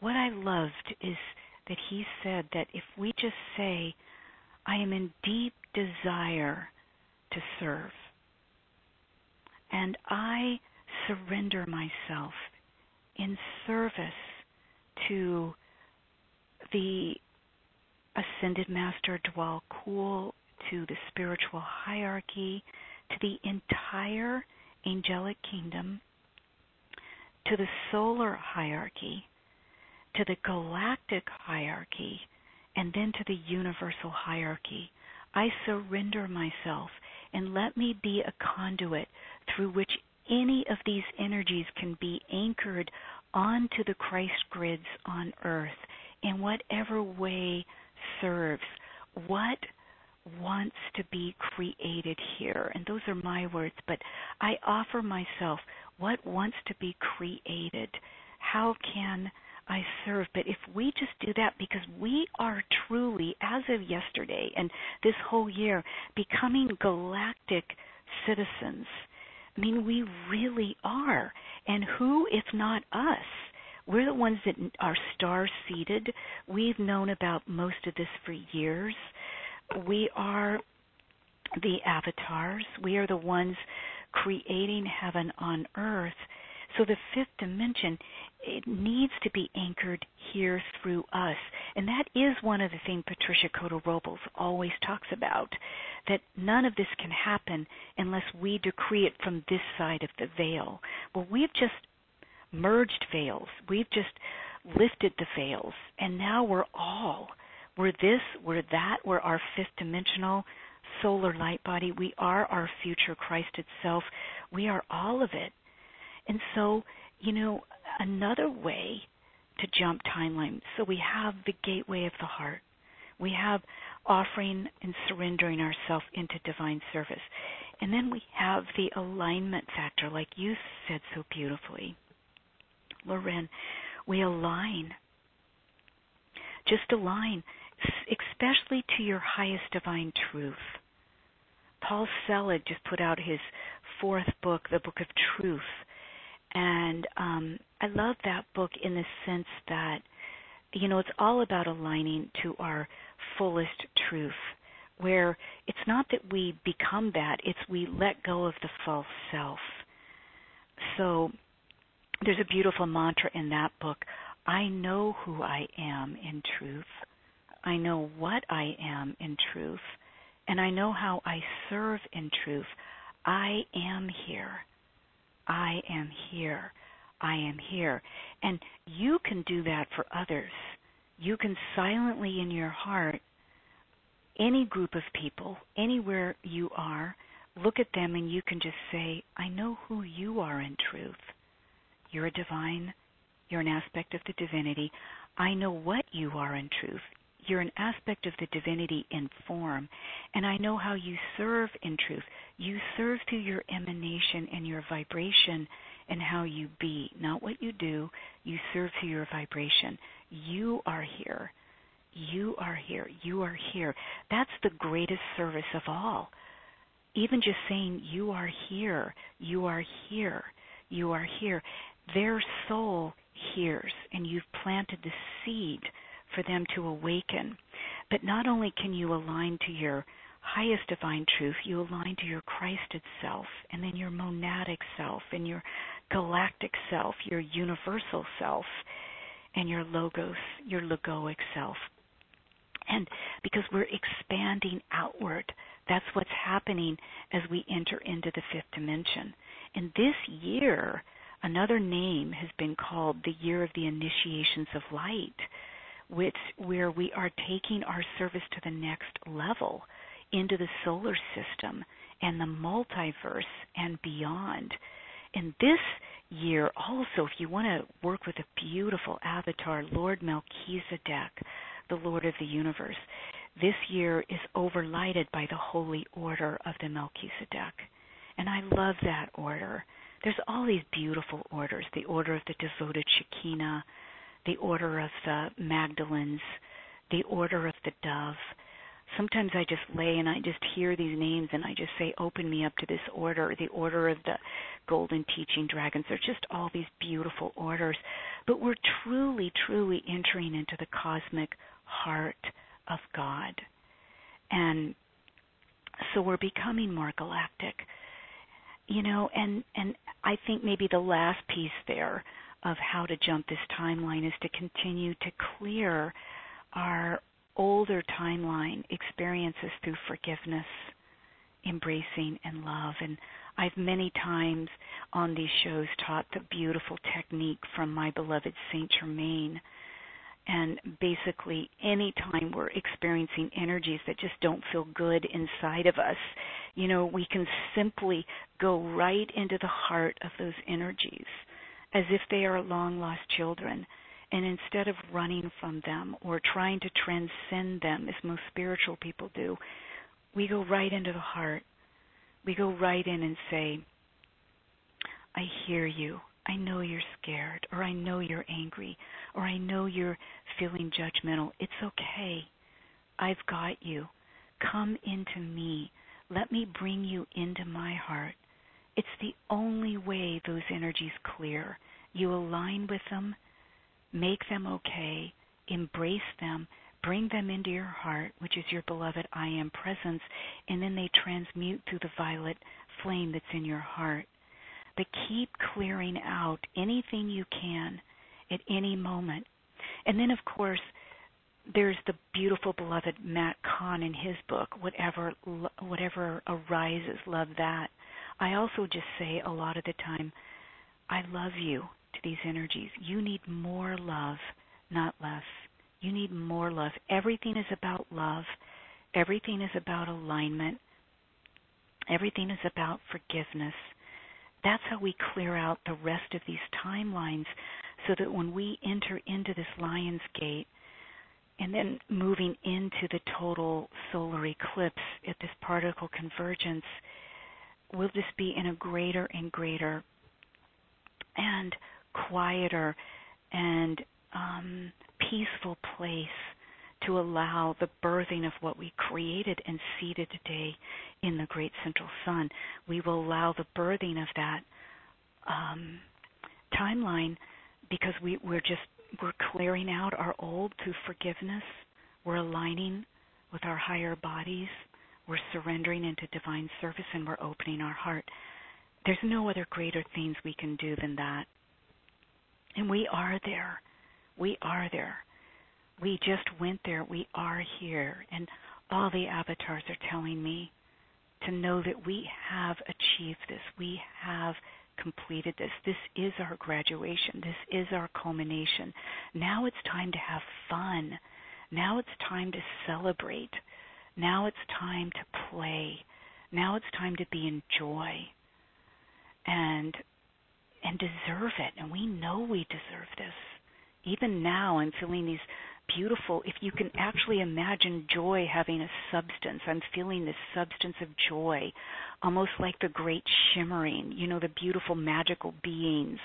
what I loved is that he said that if we just say, I am in deep desire to serve, and I surrender myself in service to the ascended master Djwhal Khul, to the spiritual hierarchy, to the entire angelic kingdom, to the solar hierarchy, to the galactic hierarchy, and then to the universal hierarchy. I surrender myself and let me be a conduit through which any of these energies can be anchored onto the Christ grids on earth in whatever way serves. What wants to be created here? And those are my words, but I offer myself what wants to be created. How can I serve. But if we just do that, because we are truly, as of yesterday and this whole year, becoming galactic citizens. I mean, we really are. And who, if not us? We're the ones that are star seated. We've known about most of this for years. We are the avatars. We are the ones creating heaven on earth. So the fifth dimension it needs to be anchored here through us. And that is one of the things Patricia Cota Robles always talks about that none of this can happen unless we decree it from this side of the veil. Well, we've just merged veils, we've just lifted the veils, and now we're all. We're this, we're that, we're our fifth dimensional solar light body. We are our future Christ itself. We are all of it. And so, you know, another way to jump timeline. So we have the gateway of the heart. We have offering and surrendering ourselves into divine service. And then we have the alignment factor, like you said so beautifully. Lauren, we align. Just align, especially to your highest divine truth. Paul Selig just put out his fourth book, the Book of Truth, and um, I love that book in the sense that, you know, it's all about aligning to our fullest truth, where it's not that we become that, it's we let go of the false self. So there's a beautiful mantra in that book I know who I am in truth, I know what I am in truth, and I know how I serve in truth. I am here. I am here. I am here. And you can do that for others. You can silently in your heart, any group of people, anywhere you are, look at them and you can just say, I know who you are in truth. You're a divine, you're an aspect of the divinity. I know what you are in truth. You're an aspect of the divinity in form. And I know how you serve in truth. You serve through your emanation and your vibration and how you be, not what you do. You serve through your vibration. You are here. You are here. You are here. That's the greatest service of all. Even just saying, You are here. You are here. You are here. Their soul hears, and you've planted the seed for them to awaken. But not only can you align to your highest divine truth, you align to your Christ itself, and then your monadic self, and your galactic self, your universal self, and your logos, your logoic self. And because we're expanding outward, that's what's happening as we enter into the fifth dimension. And this year, another name has been called the year of the initiations of light which where we are taking our service to the next level into the solar system and the multiverse and beyond. And this year, also, if you want to work with a beautiful avatar, Lord Melchizedek, the Lord of the universe, this year is overlighted by the holy order of the Melchizedek. And I love that order. There's all these beautiful orders the order of the devoted Shekinah, the order of the Magdalens, the order of the dove. Sometimes I just lay and I just hear these names and I just say, Open me up to this order, the order of the golden teaching dragons. They're just all these beautiful orders. But we're truly, truly entering into the cosmic heart of God. And so we're becoming more galactic. You know, and and I think maybe the last piece there of how to jump this timeline is to continue to clear our older timeline experiences through forgiveness, embracing, and love. And I've many times on these shows taught the beautiful technique from my beloved Saint Germain and basically, anytime we're experiencing energies that just don't feel good inside of us, you know, we can simply go right into the heart of those energies as if they are long lost children. And instead of running from them or trying to transcend them, as most spiritual people do, we go right into the heart. We go right in and say, I hear you. I know you're scared, or I know you're angry, or I know you're feeling judgmental. It's okay. I've got you. Come into me. Let me bring you into my heart. It's the only way those energies clear. You align with them, make them okay, embrace them, bring them into your heart, which is your beloved I am presence, and then they transmute through the violet flame that's in your heart but keep clearing out anything you can at any moment. And then, of course, there's the beautiful beloved Matt Kahn in his book, whatever whatever arises, love that. I also just say a lot of the time, I love you to these energies. You need more love, not less. You need more love. Everything is about love. Everything is about alignment. Everything is about forgiveness that's how we clear out the rest of these timelines so that when we enter into this lion's gate and then moving into the total solar eclipse at this particle convergence, we'll just be in a greater and greater and quieter and um, peaceful place to allow the birthing of what we created and seeded today in the great central sun. We will allow the birthing of that um, timeline because we, we're just we're clearing out our old through forgiveness. We're aligning with our higher bodies. We're surrendering into divine service and we're opening our heart. There's no other greater things we can do than that. And we are there. We are there. We just went there. We are here. And all the avatars are telling me to know that we have achieved this. We have completed this. This is our graduation. This is our culmination. Now it's time to have fun. Now it's time to celebrate. Now it's time to play. Now it's time to be in joy and and deserve it. And we know we deserve this. Even now I'm feeling these beautiful if you can actually imagine joy having a substance. I'm feeling this substance of joy, almost like the great shimmering, you know, the beautiful magical beings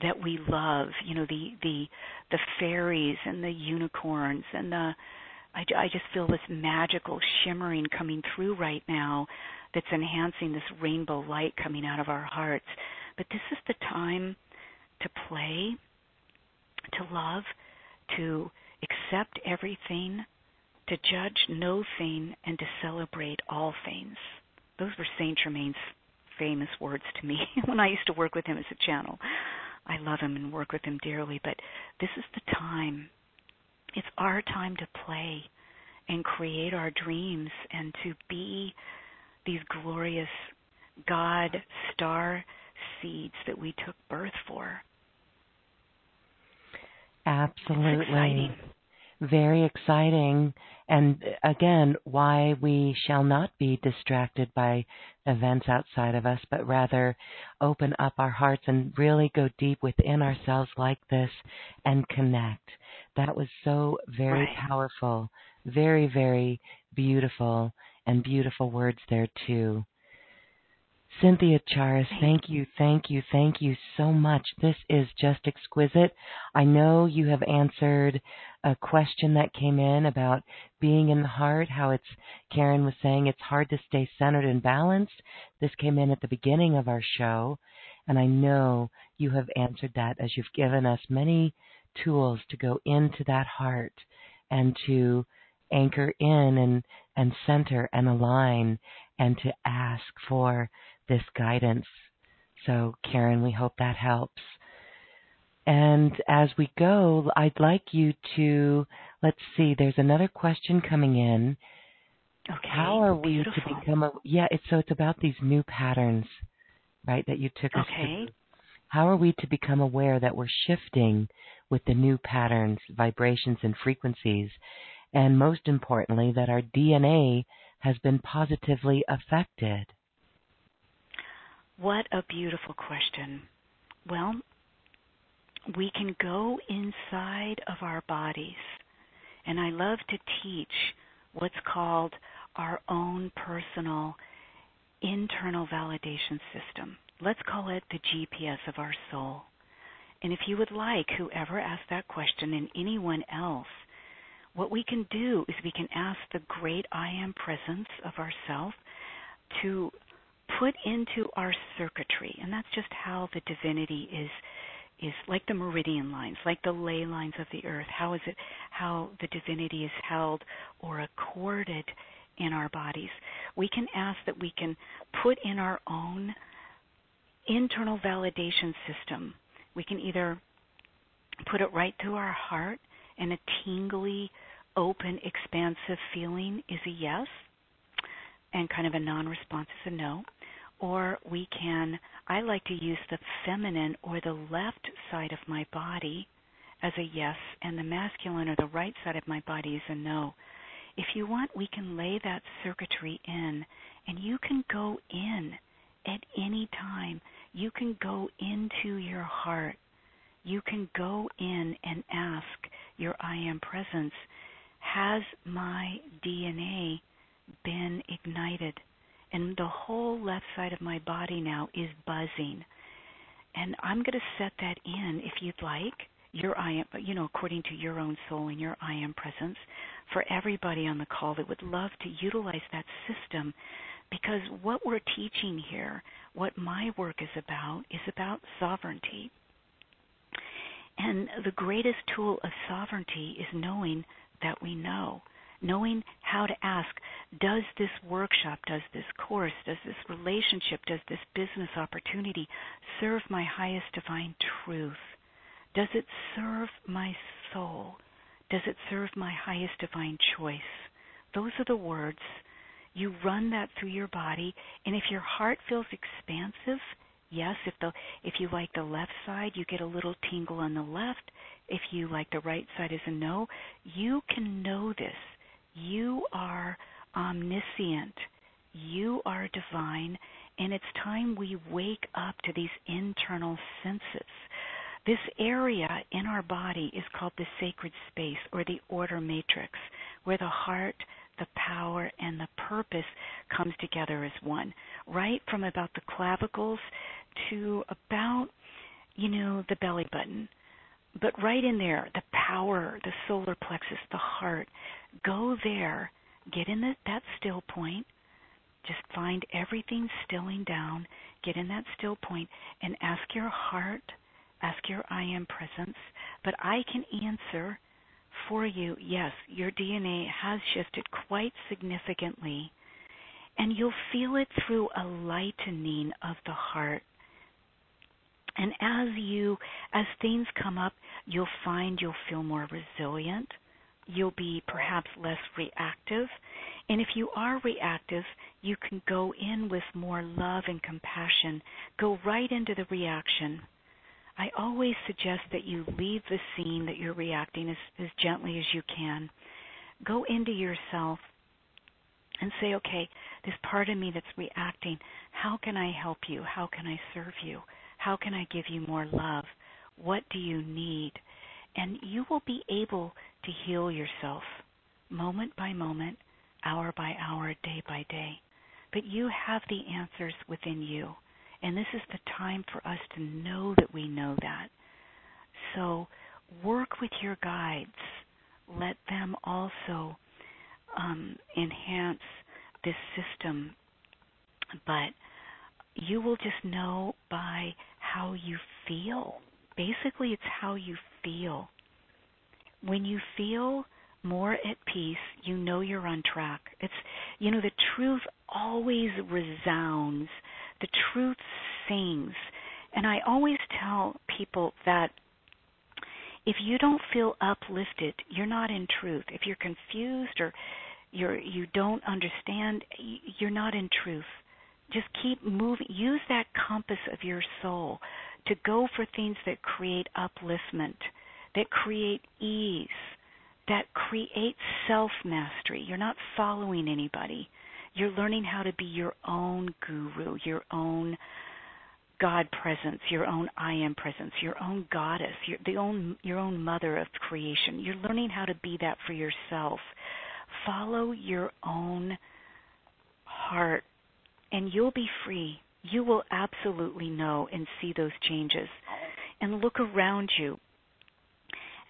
that we love, you know, the the the fairies and the unicorns and the I, I just feel this magical shimmering coming through right now that's enhancing this rainbow light coming out of our hearts. But this is the time to play, to love, to accept everything, to judge no thing, and to celebrate all things. Those were Saint Germain's famous words to me [laughs] when I used to work with him as a channel. I love him and work with him dearly, but this is the time. It's our time to play and create our dreams and to be these glorious God star seeds that we took birth for. Absolutely. Very exciting. And again, why we shall not be distracted by events outside of us, but rather open up our hearts and really go deep within ourselves like this and connect. That was so very right. powerful, very, very beautiful, and beautiful words there too. Cynthia Charis, thank you, thank you, thank you so much. This is just exquisite. I know you have answered a question that came in about being in the heart, how it's, Karen was saying, it's hard to stay centered and balanced. This came in at the beginning of our show, and I know you have answered that as you've given us many tools to go into that heart and to anchor in and, and center and align and to ask for this guidance. So, Karen, we hope that helps. And as we go, I'd like you to, let's see, there's another question coming in. Okay. How are we beautiful. to become a, yeah, it's, so it's about these new patterns, right, that you took us okay. to. How are we to become aware that we're shifting with the new patterns, vibrations, and frequencies? And most importantly, that our DNA has been positively affected. What a beautiful question. Well, we can go inside of our bodies, and I love to teach what's called our own personal internal validation system. Let's call it the GPS of our soul. And if you would like, whoever asked that question and anyone else, what we can do is we can ask the great I am presence of ourself to put into our circuitry, and that's just how the divinity is is like the meridian lines, like the ley lines of the earth. How is it how the divinity is held or accorded in our bodies? We can ask that we can put in our own internal validation system. We can either put it right through our heart and a tingly, open, expansive feeling is a yes, and kind of a non response is a no or we can, I like to use the feminine or the left side of my body as a yes, and the masculine or the right side of my body is a no. If you want, we can lay that circuitry in, and you can go in at any time. You can go into your heart. You can go in and ask your I am presence Has my DNA been ignited? And the whole left side of my body now is buzzing. And I'm going to set that in if you'd like. Your I am, you know, according to your own soul and your I am presence, for everybody on the call that would love to utilize that system, because what we're teaching here, what my work is about, is about sovereignty. And the greatest tool of sovereignty is knowing that we know knowing how to ask does this workshop, does this course, does this relationship, does this business opportunity serve my highest divine truth? Does it serve my soul? Does it serve my highest divine choice? Those are the words. You run that through your body, and if your heart feels expansive, yes, if the if you like the left side, you get a little tingle on the left. If you like the right side is a no, you can know this you are omniscient. You are divine. And it's time we wake up to these internal senses. This area in our body is called the sacred space or the order matrix, where the heart, the power, and the purpose comes together as one. Right from about the clavicles to about, you know, the belly button. But right in there, the power, the solar plexus, the heart, go there, get in the, that still point, just find everything stilling down, get in that still point, and ask your heart, ask your I am presence. But I can answer for you yes, your DNA has shifted quite significantly. And you'll feel it through a lightening of the heart. And as you as things come up, you'll find you'll feel more resilient you'll be perhaps less reactive. And if you are reactive, you can go in with more love and compassion. Go right into the reaction. I always suggest that you leave the scene that you're reacting as, as gently as you can. Go into yourself and say, okay, this part of me that's reacting, how can I help you? How can I serve you? How can I give you more love? What do you need? And you will be able to heal yourself moment by moment, hour by hour, day by day. But you have the answers within you. And this is the time for us to know that we know that. So work with your guides. Let them also um, enhance this system. But you will just know by how you feel. Basically, it's how you feel. When you feel more at peace, you know you're on track. It's, you know, the truth always resounds, the truth sings. And I always tell people that if you don't feel uplifted, you're not in truth. If you're confused or you're you don't understand, you're not in truth. Just keep moving. Use that compass of your soul to go for things that create upliftment, that create ease, that create self mastery. You're not following anybody. You're learning how to be your own guru, your own God presence, your own I am presence, your own goddess, your the own your own mother of creation. You're learning how to be that for yourself. Follow your own heart and you'll be free. You will absolutely know and see those changes. And look around you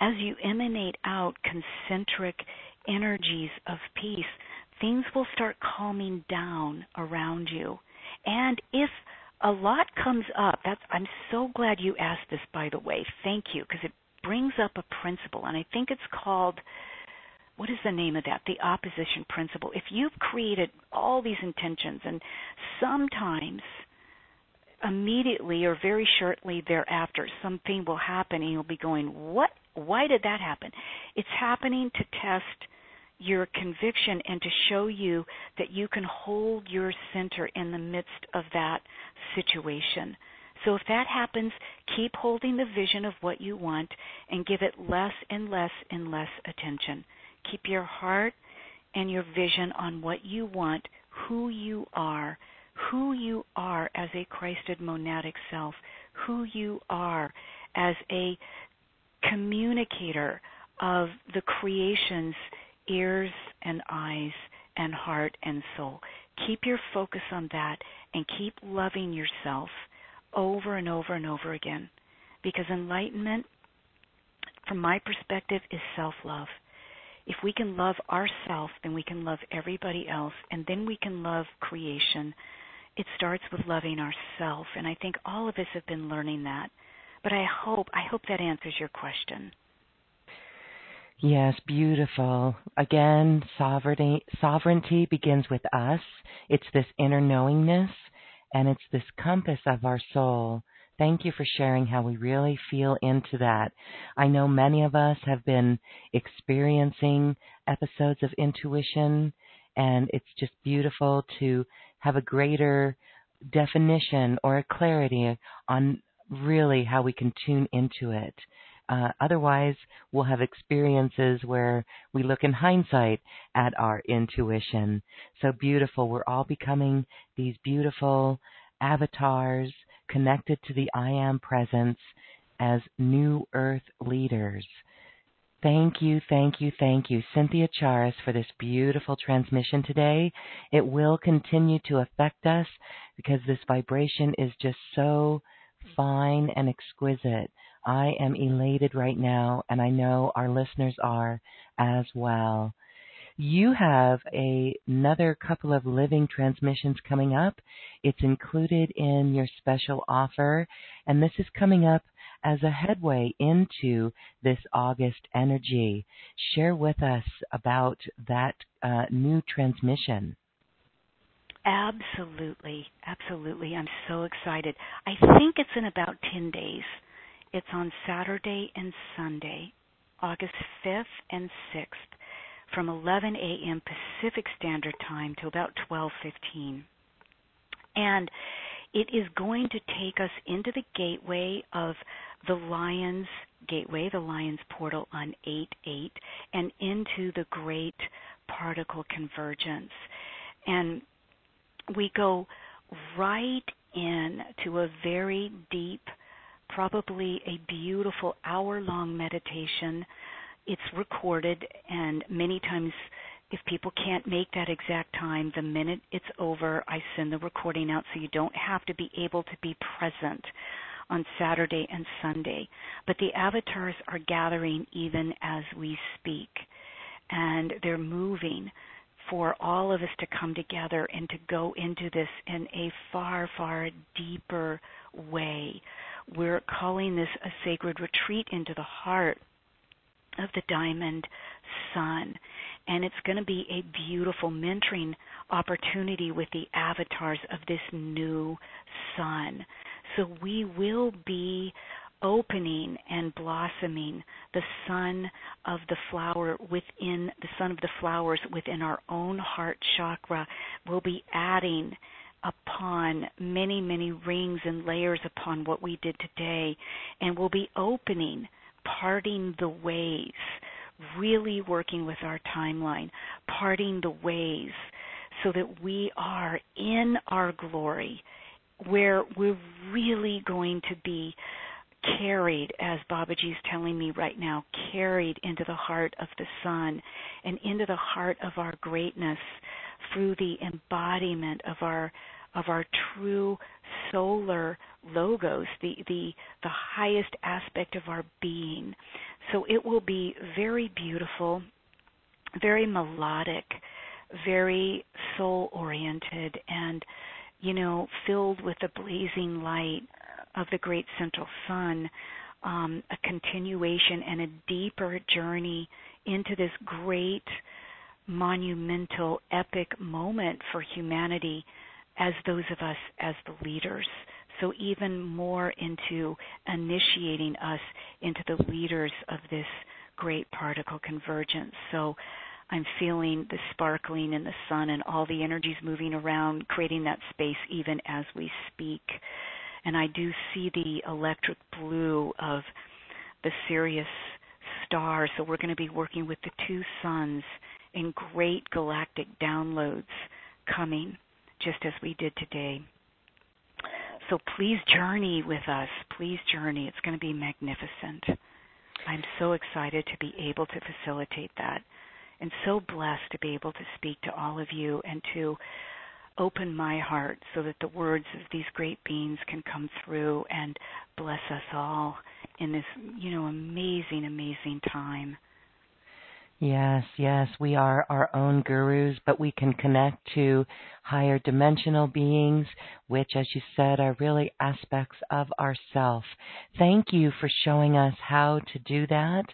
as you emanate out concentric energies of peace, things will start calming down around you. And if a lot comes up, that's I'm so glad you asked this by the way. Thank you because it brings up a principle and I think it's called what is the name of that? The opposition principle. If you've created all these intentions and sometimes immediately or very shortly thereafter something will happen and you'll be going, What why did that happen? It's happening to test your conviction and to show you that you can hold your center in the midst of that situation. So if that happens, keep holding the vision of what you want and give it less and less and less attention. Keep your heart and your vision on what you want, who you are, who you are as a Christed monadic self, who you are as a communicator of the creation's ears and eyes and heart and soul. Keep your focus on that and keep loving yourself over and over and over again. Because enlightenment, from my perspective, is self love. If we can love ourselves, then we can love everybody else, and then we can love creation. It starts with loving ourselves, and I think all of us have been learning that. But I hope I hope that answers your question. Yes, beautiful. Again, sovereignty sovereignty begins with us. It's this inner knowingness and it's this compass of our soul. Thank you for sharing how we really feel into that. I know many of us have been experiencing episodes of intuition and it's just beautiful to have a greater definition or a clarity on really how we can tune into it. Uh, otherwise, we'll have experiences where we look in hindsight at our intuition. So beautiful. We're all becoming these beautiful avatars connected to the I Am presence as new earth leaders. Thank you, thank you, thank you, Cynthia Charis, for this beautiful transmission today. It will continue to affect us because this vibration is just so fine and exquisite. I am elated right now, and I know our listeners are as well. You have a, another couple of living transmissions coming up. It's included in your special offer, and this is coming up as a headway into this August energy. Share with us about that uh, new transmission. Absolutely. Absolutely. I'm so excited. I think it's in about 10 days. It's on Saturday and Sunday, August 5th and 6th from 11 a.m. Pacific Standard Time to about 12:15. And it is going to take us into the gateway of the Lion's Gateway, the Lion's Portal on 8 8, and into the Great Particle Convergence. And we go right in to a very deep, probably a beautiful hour long meditation. It's recorded, and many times if people can't make that exact time, the minute it's over, I send the recording out so you don't have to be able to be present on Saturday and Sunday. But the avatars are gathering even as we speak, and they're moving for all of us to come together and to go into this in a far, far deeper way. We're calling this a sacred retreat into the heart of the diamond sun and it's going to be a beautiful mentoring opportunity with the avatars of this new sun. So we will be opening and blossoming the sun of the flower within the sun of the flowers within our own heart chakra. We'll be adding upon many, many rings and layers upon what we did today, and we'll be opening, parting the ways really working with our timeline, parting the ways so that we are in our glory, where we're really going to be carried, as Babaji is telling me right now, carried into the heart of the sun and into the heart of our greatness through the embodiment of our of our true solar logos, the the the highest aspect of our being. So it will be very beautiful, very melodic, very soul oriented, and, you know, filled with the blazing light of the great central sun. Um, a continuation and a deeper journey into this great, monumental, epic moment for humanity as those of us as the leaders. So, even more into initiating us into the leaders of this great particle convergence. So, I'm feeling the sparkling in the sun and all the energies moving around, creating that space even as we speak. And I do see the electric blue of the Sirius star. So, we're going to be working with the two suns in great galactic downloads coming, just as we did today. So please journey with us. Please journey. It's going to be magnificent. I'm so excited to be able to facilitate that and so blessed to be able to speak to all of you and to open my heart so that the words of these great beings can come through and bless us all in this, you know, amazing, amazing time. Yes, yes, we are our own gurus, but we can connect to higher dimensional beings, which, as you said, are really aspects of ourself. Thank you for showing us how to do that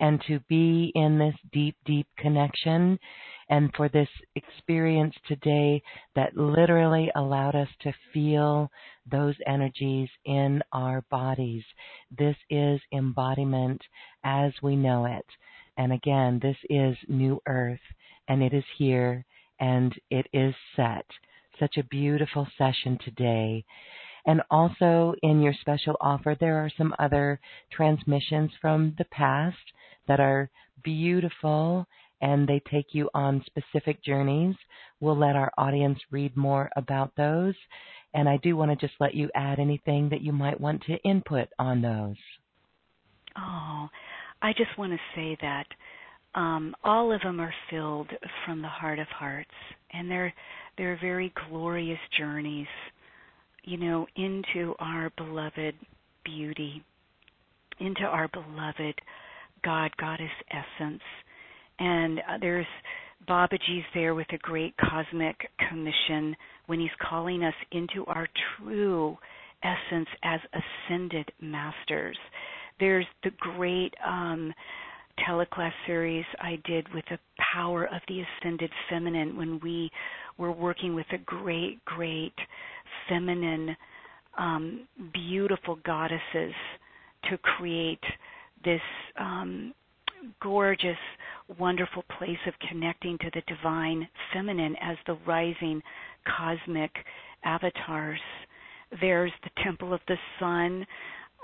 and to be in this deep, deep connection and for this experience today that literally allowed us to feel those energies in our bodies. This is embodiment as we know it. And again, this is New Earth, and it is here, and it is set. Such a beautiful session today. And also in your special offer, there are some other transmissions from the past that are beautiful and they take you on specific journeys. We'll let our audience read more about those. And I do want to just let you add anything that you might want to input on those. Oh, I just want to say that um, all of them are filled from the heart of hearts, and they're they're very glorious journeys, you know, into our beloved beauty, into our beloved God Goddess essence, and uh, there's Babaji's there with a great cosmic commission when he's calling us into our true essence as ascended masters. There's the great um, teleclass series I did with the power of the ascended feminine when we were working with a great, great feminine, um, beautiful goddesses to create this um, gorgeous, wonderful place of connecting to the divine feminine as the rising cosmic avatars There's the Temple of the Sun.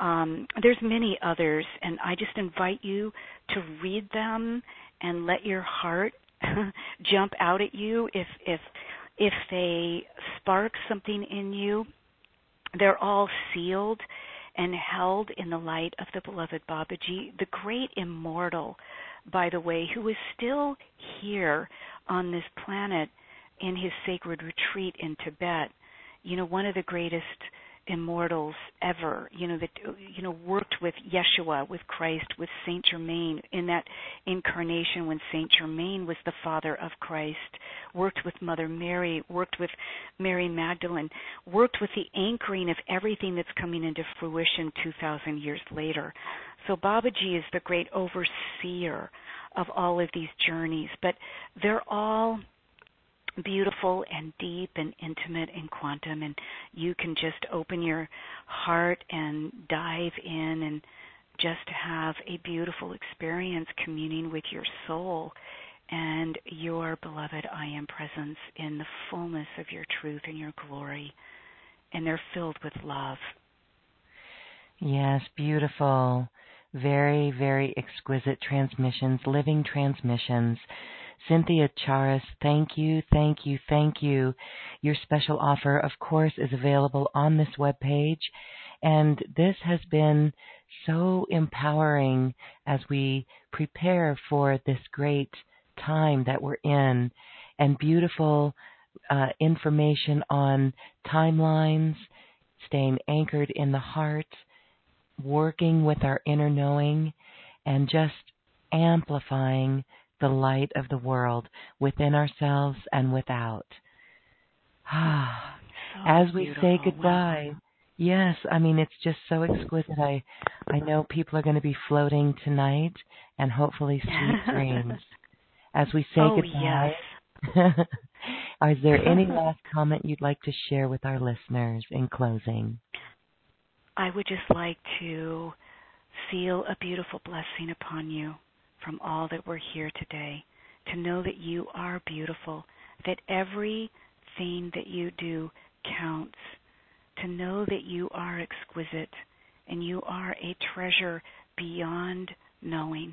Um, there's many others, and I just invite you to read them and let your heart [laughs] jump out at you if if if they spark something in you. They're all sealed and held in the light of the beloved Babaji, the great immortal, by the way, who is still here on this planet in his sacred retreat in Tibet. You know, one of the greatest immortals ever you know that you know worked with Yeshua with Christ with Saint Germain. In that incarnation when Saint Germain was the father of Christ worked with Mother Mary worked with Mary Magdalene worked with the anchoring of everything that's coming into fruition 2000 years later. So Babaji is the great overseer of all of these journeys. But they're all beautiful and deep and intimate in quantum and you can just open your heart and dive in and just have a beautiful experience communing with your soul and your beloved I am presence in the fullness of your truth and your glory and they're filled with love. Yes, beautiful. Very, very exquisite transmissions, living transmissions Cynthia Charis, thank you, thank you, thank you. Your special offer, of course, is available on this webpage. And this has been so empowering as we prepare for this great time that we're in and beautiful uh, information on timelines, staying anchored in the heart, working with our inner knowing, and just amplifying the light of the world within ourselves and without. Ah, [sighs] so as we beautiful. say goodbye. Wow. Yes, I mean it's just so exquisite. I I know people are going to be floating tonight and hopefully sweet [laughs] dreams. As we say oh, goodbye. Yes. [laughs] is there any [laughs] last comment you'd like to share with our listeners in closing? I would just like to seal a beautiful blessing upon you from all that we're here today, to know that you are beautiful, that everything that you do counts, to know that you are exquisite and you are a treasure beyond knowing,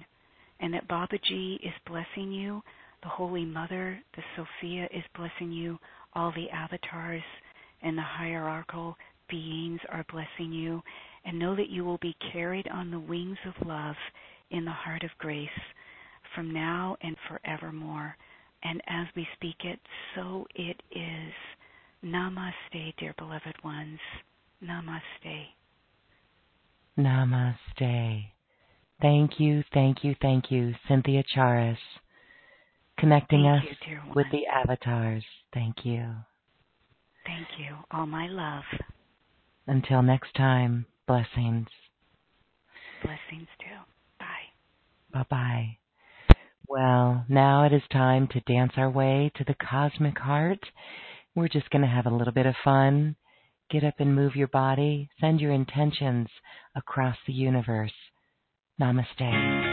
and that Baba Babaji is blessing you, the Holy Mother, the Sophia is blessing you, all the avatars and the hierarchical beings are blessing you, and know that you will be carried on the wings of love in the heart of grace from now and forevermore. And as we speak it, so it is. Namaste, dear beloved ones. Namaste. Namaste. Thank you, thank you, thank you, Cynthia Charis, connecting thank us you, with the avatars. Thank you. Thank you. All my love. Until next time, blessings. Blessings too. Bye bye. Well, now it is time to dance our way to the cosmic heart. We're just going to have a little bit of fun. Get up and move your body. Send your intentions across the universe. Namaste.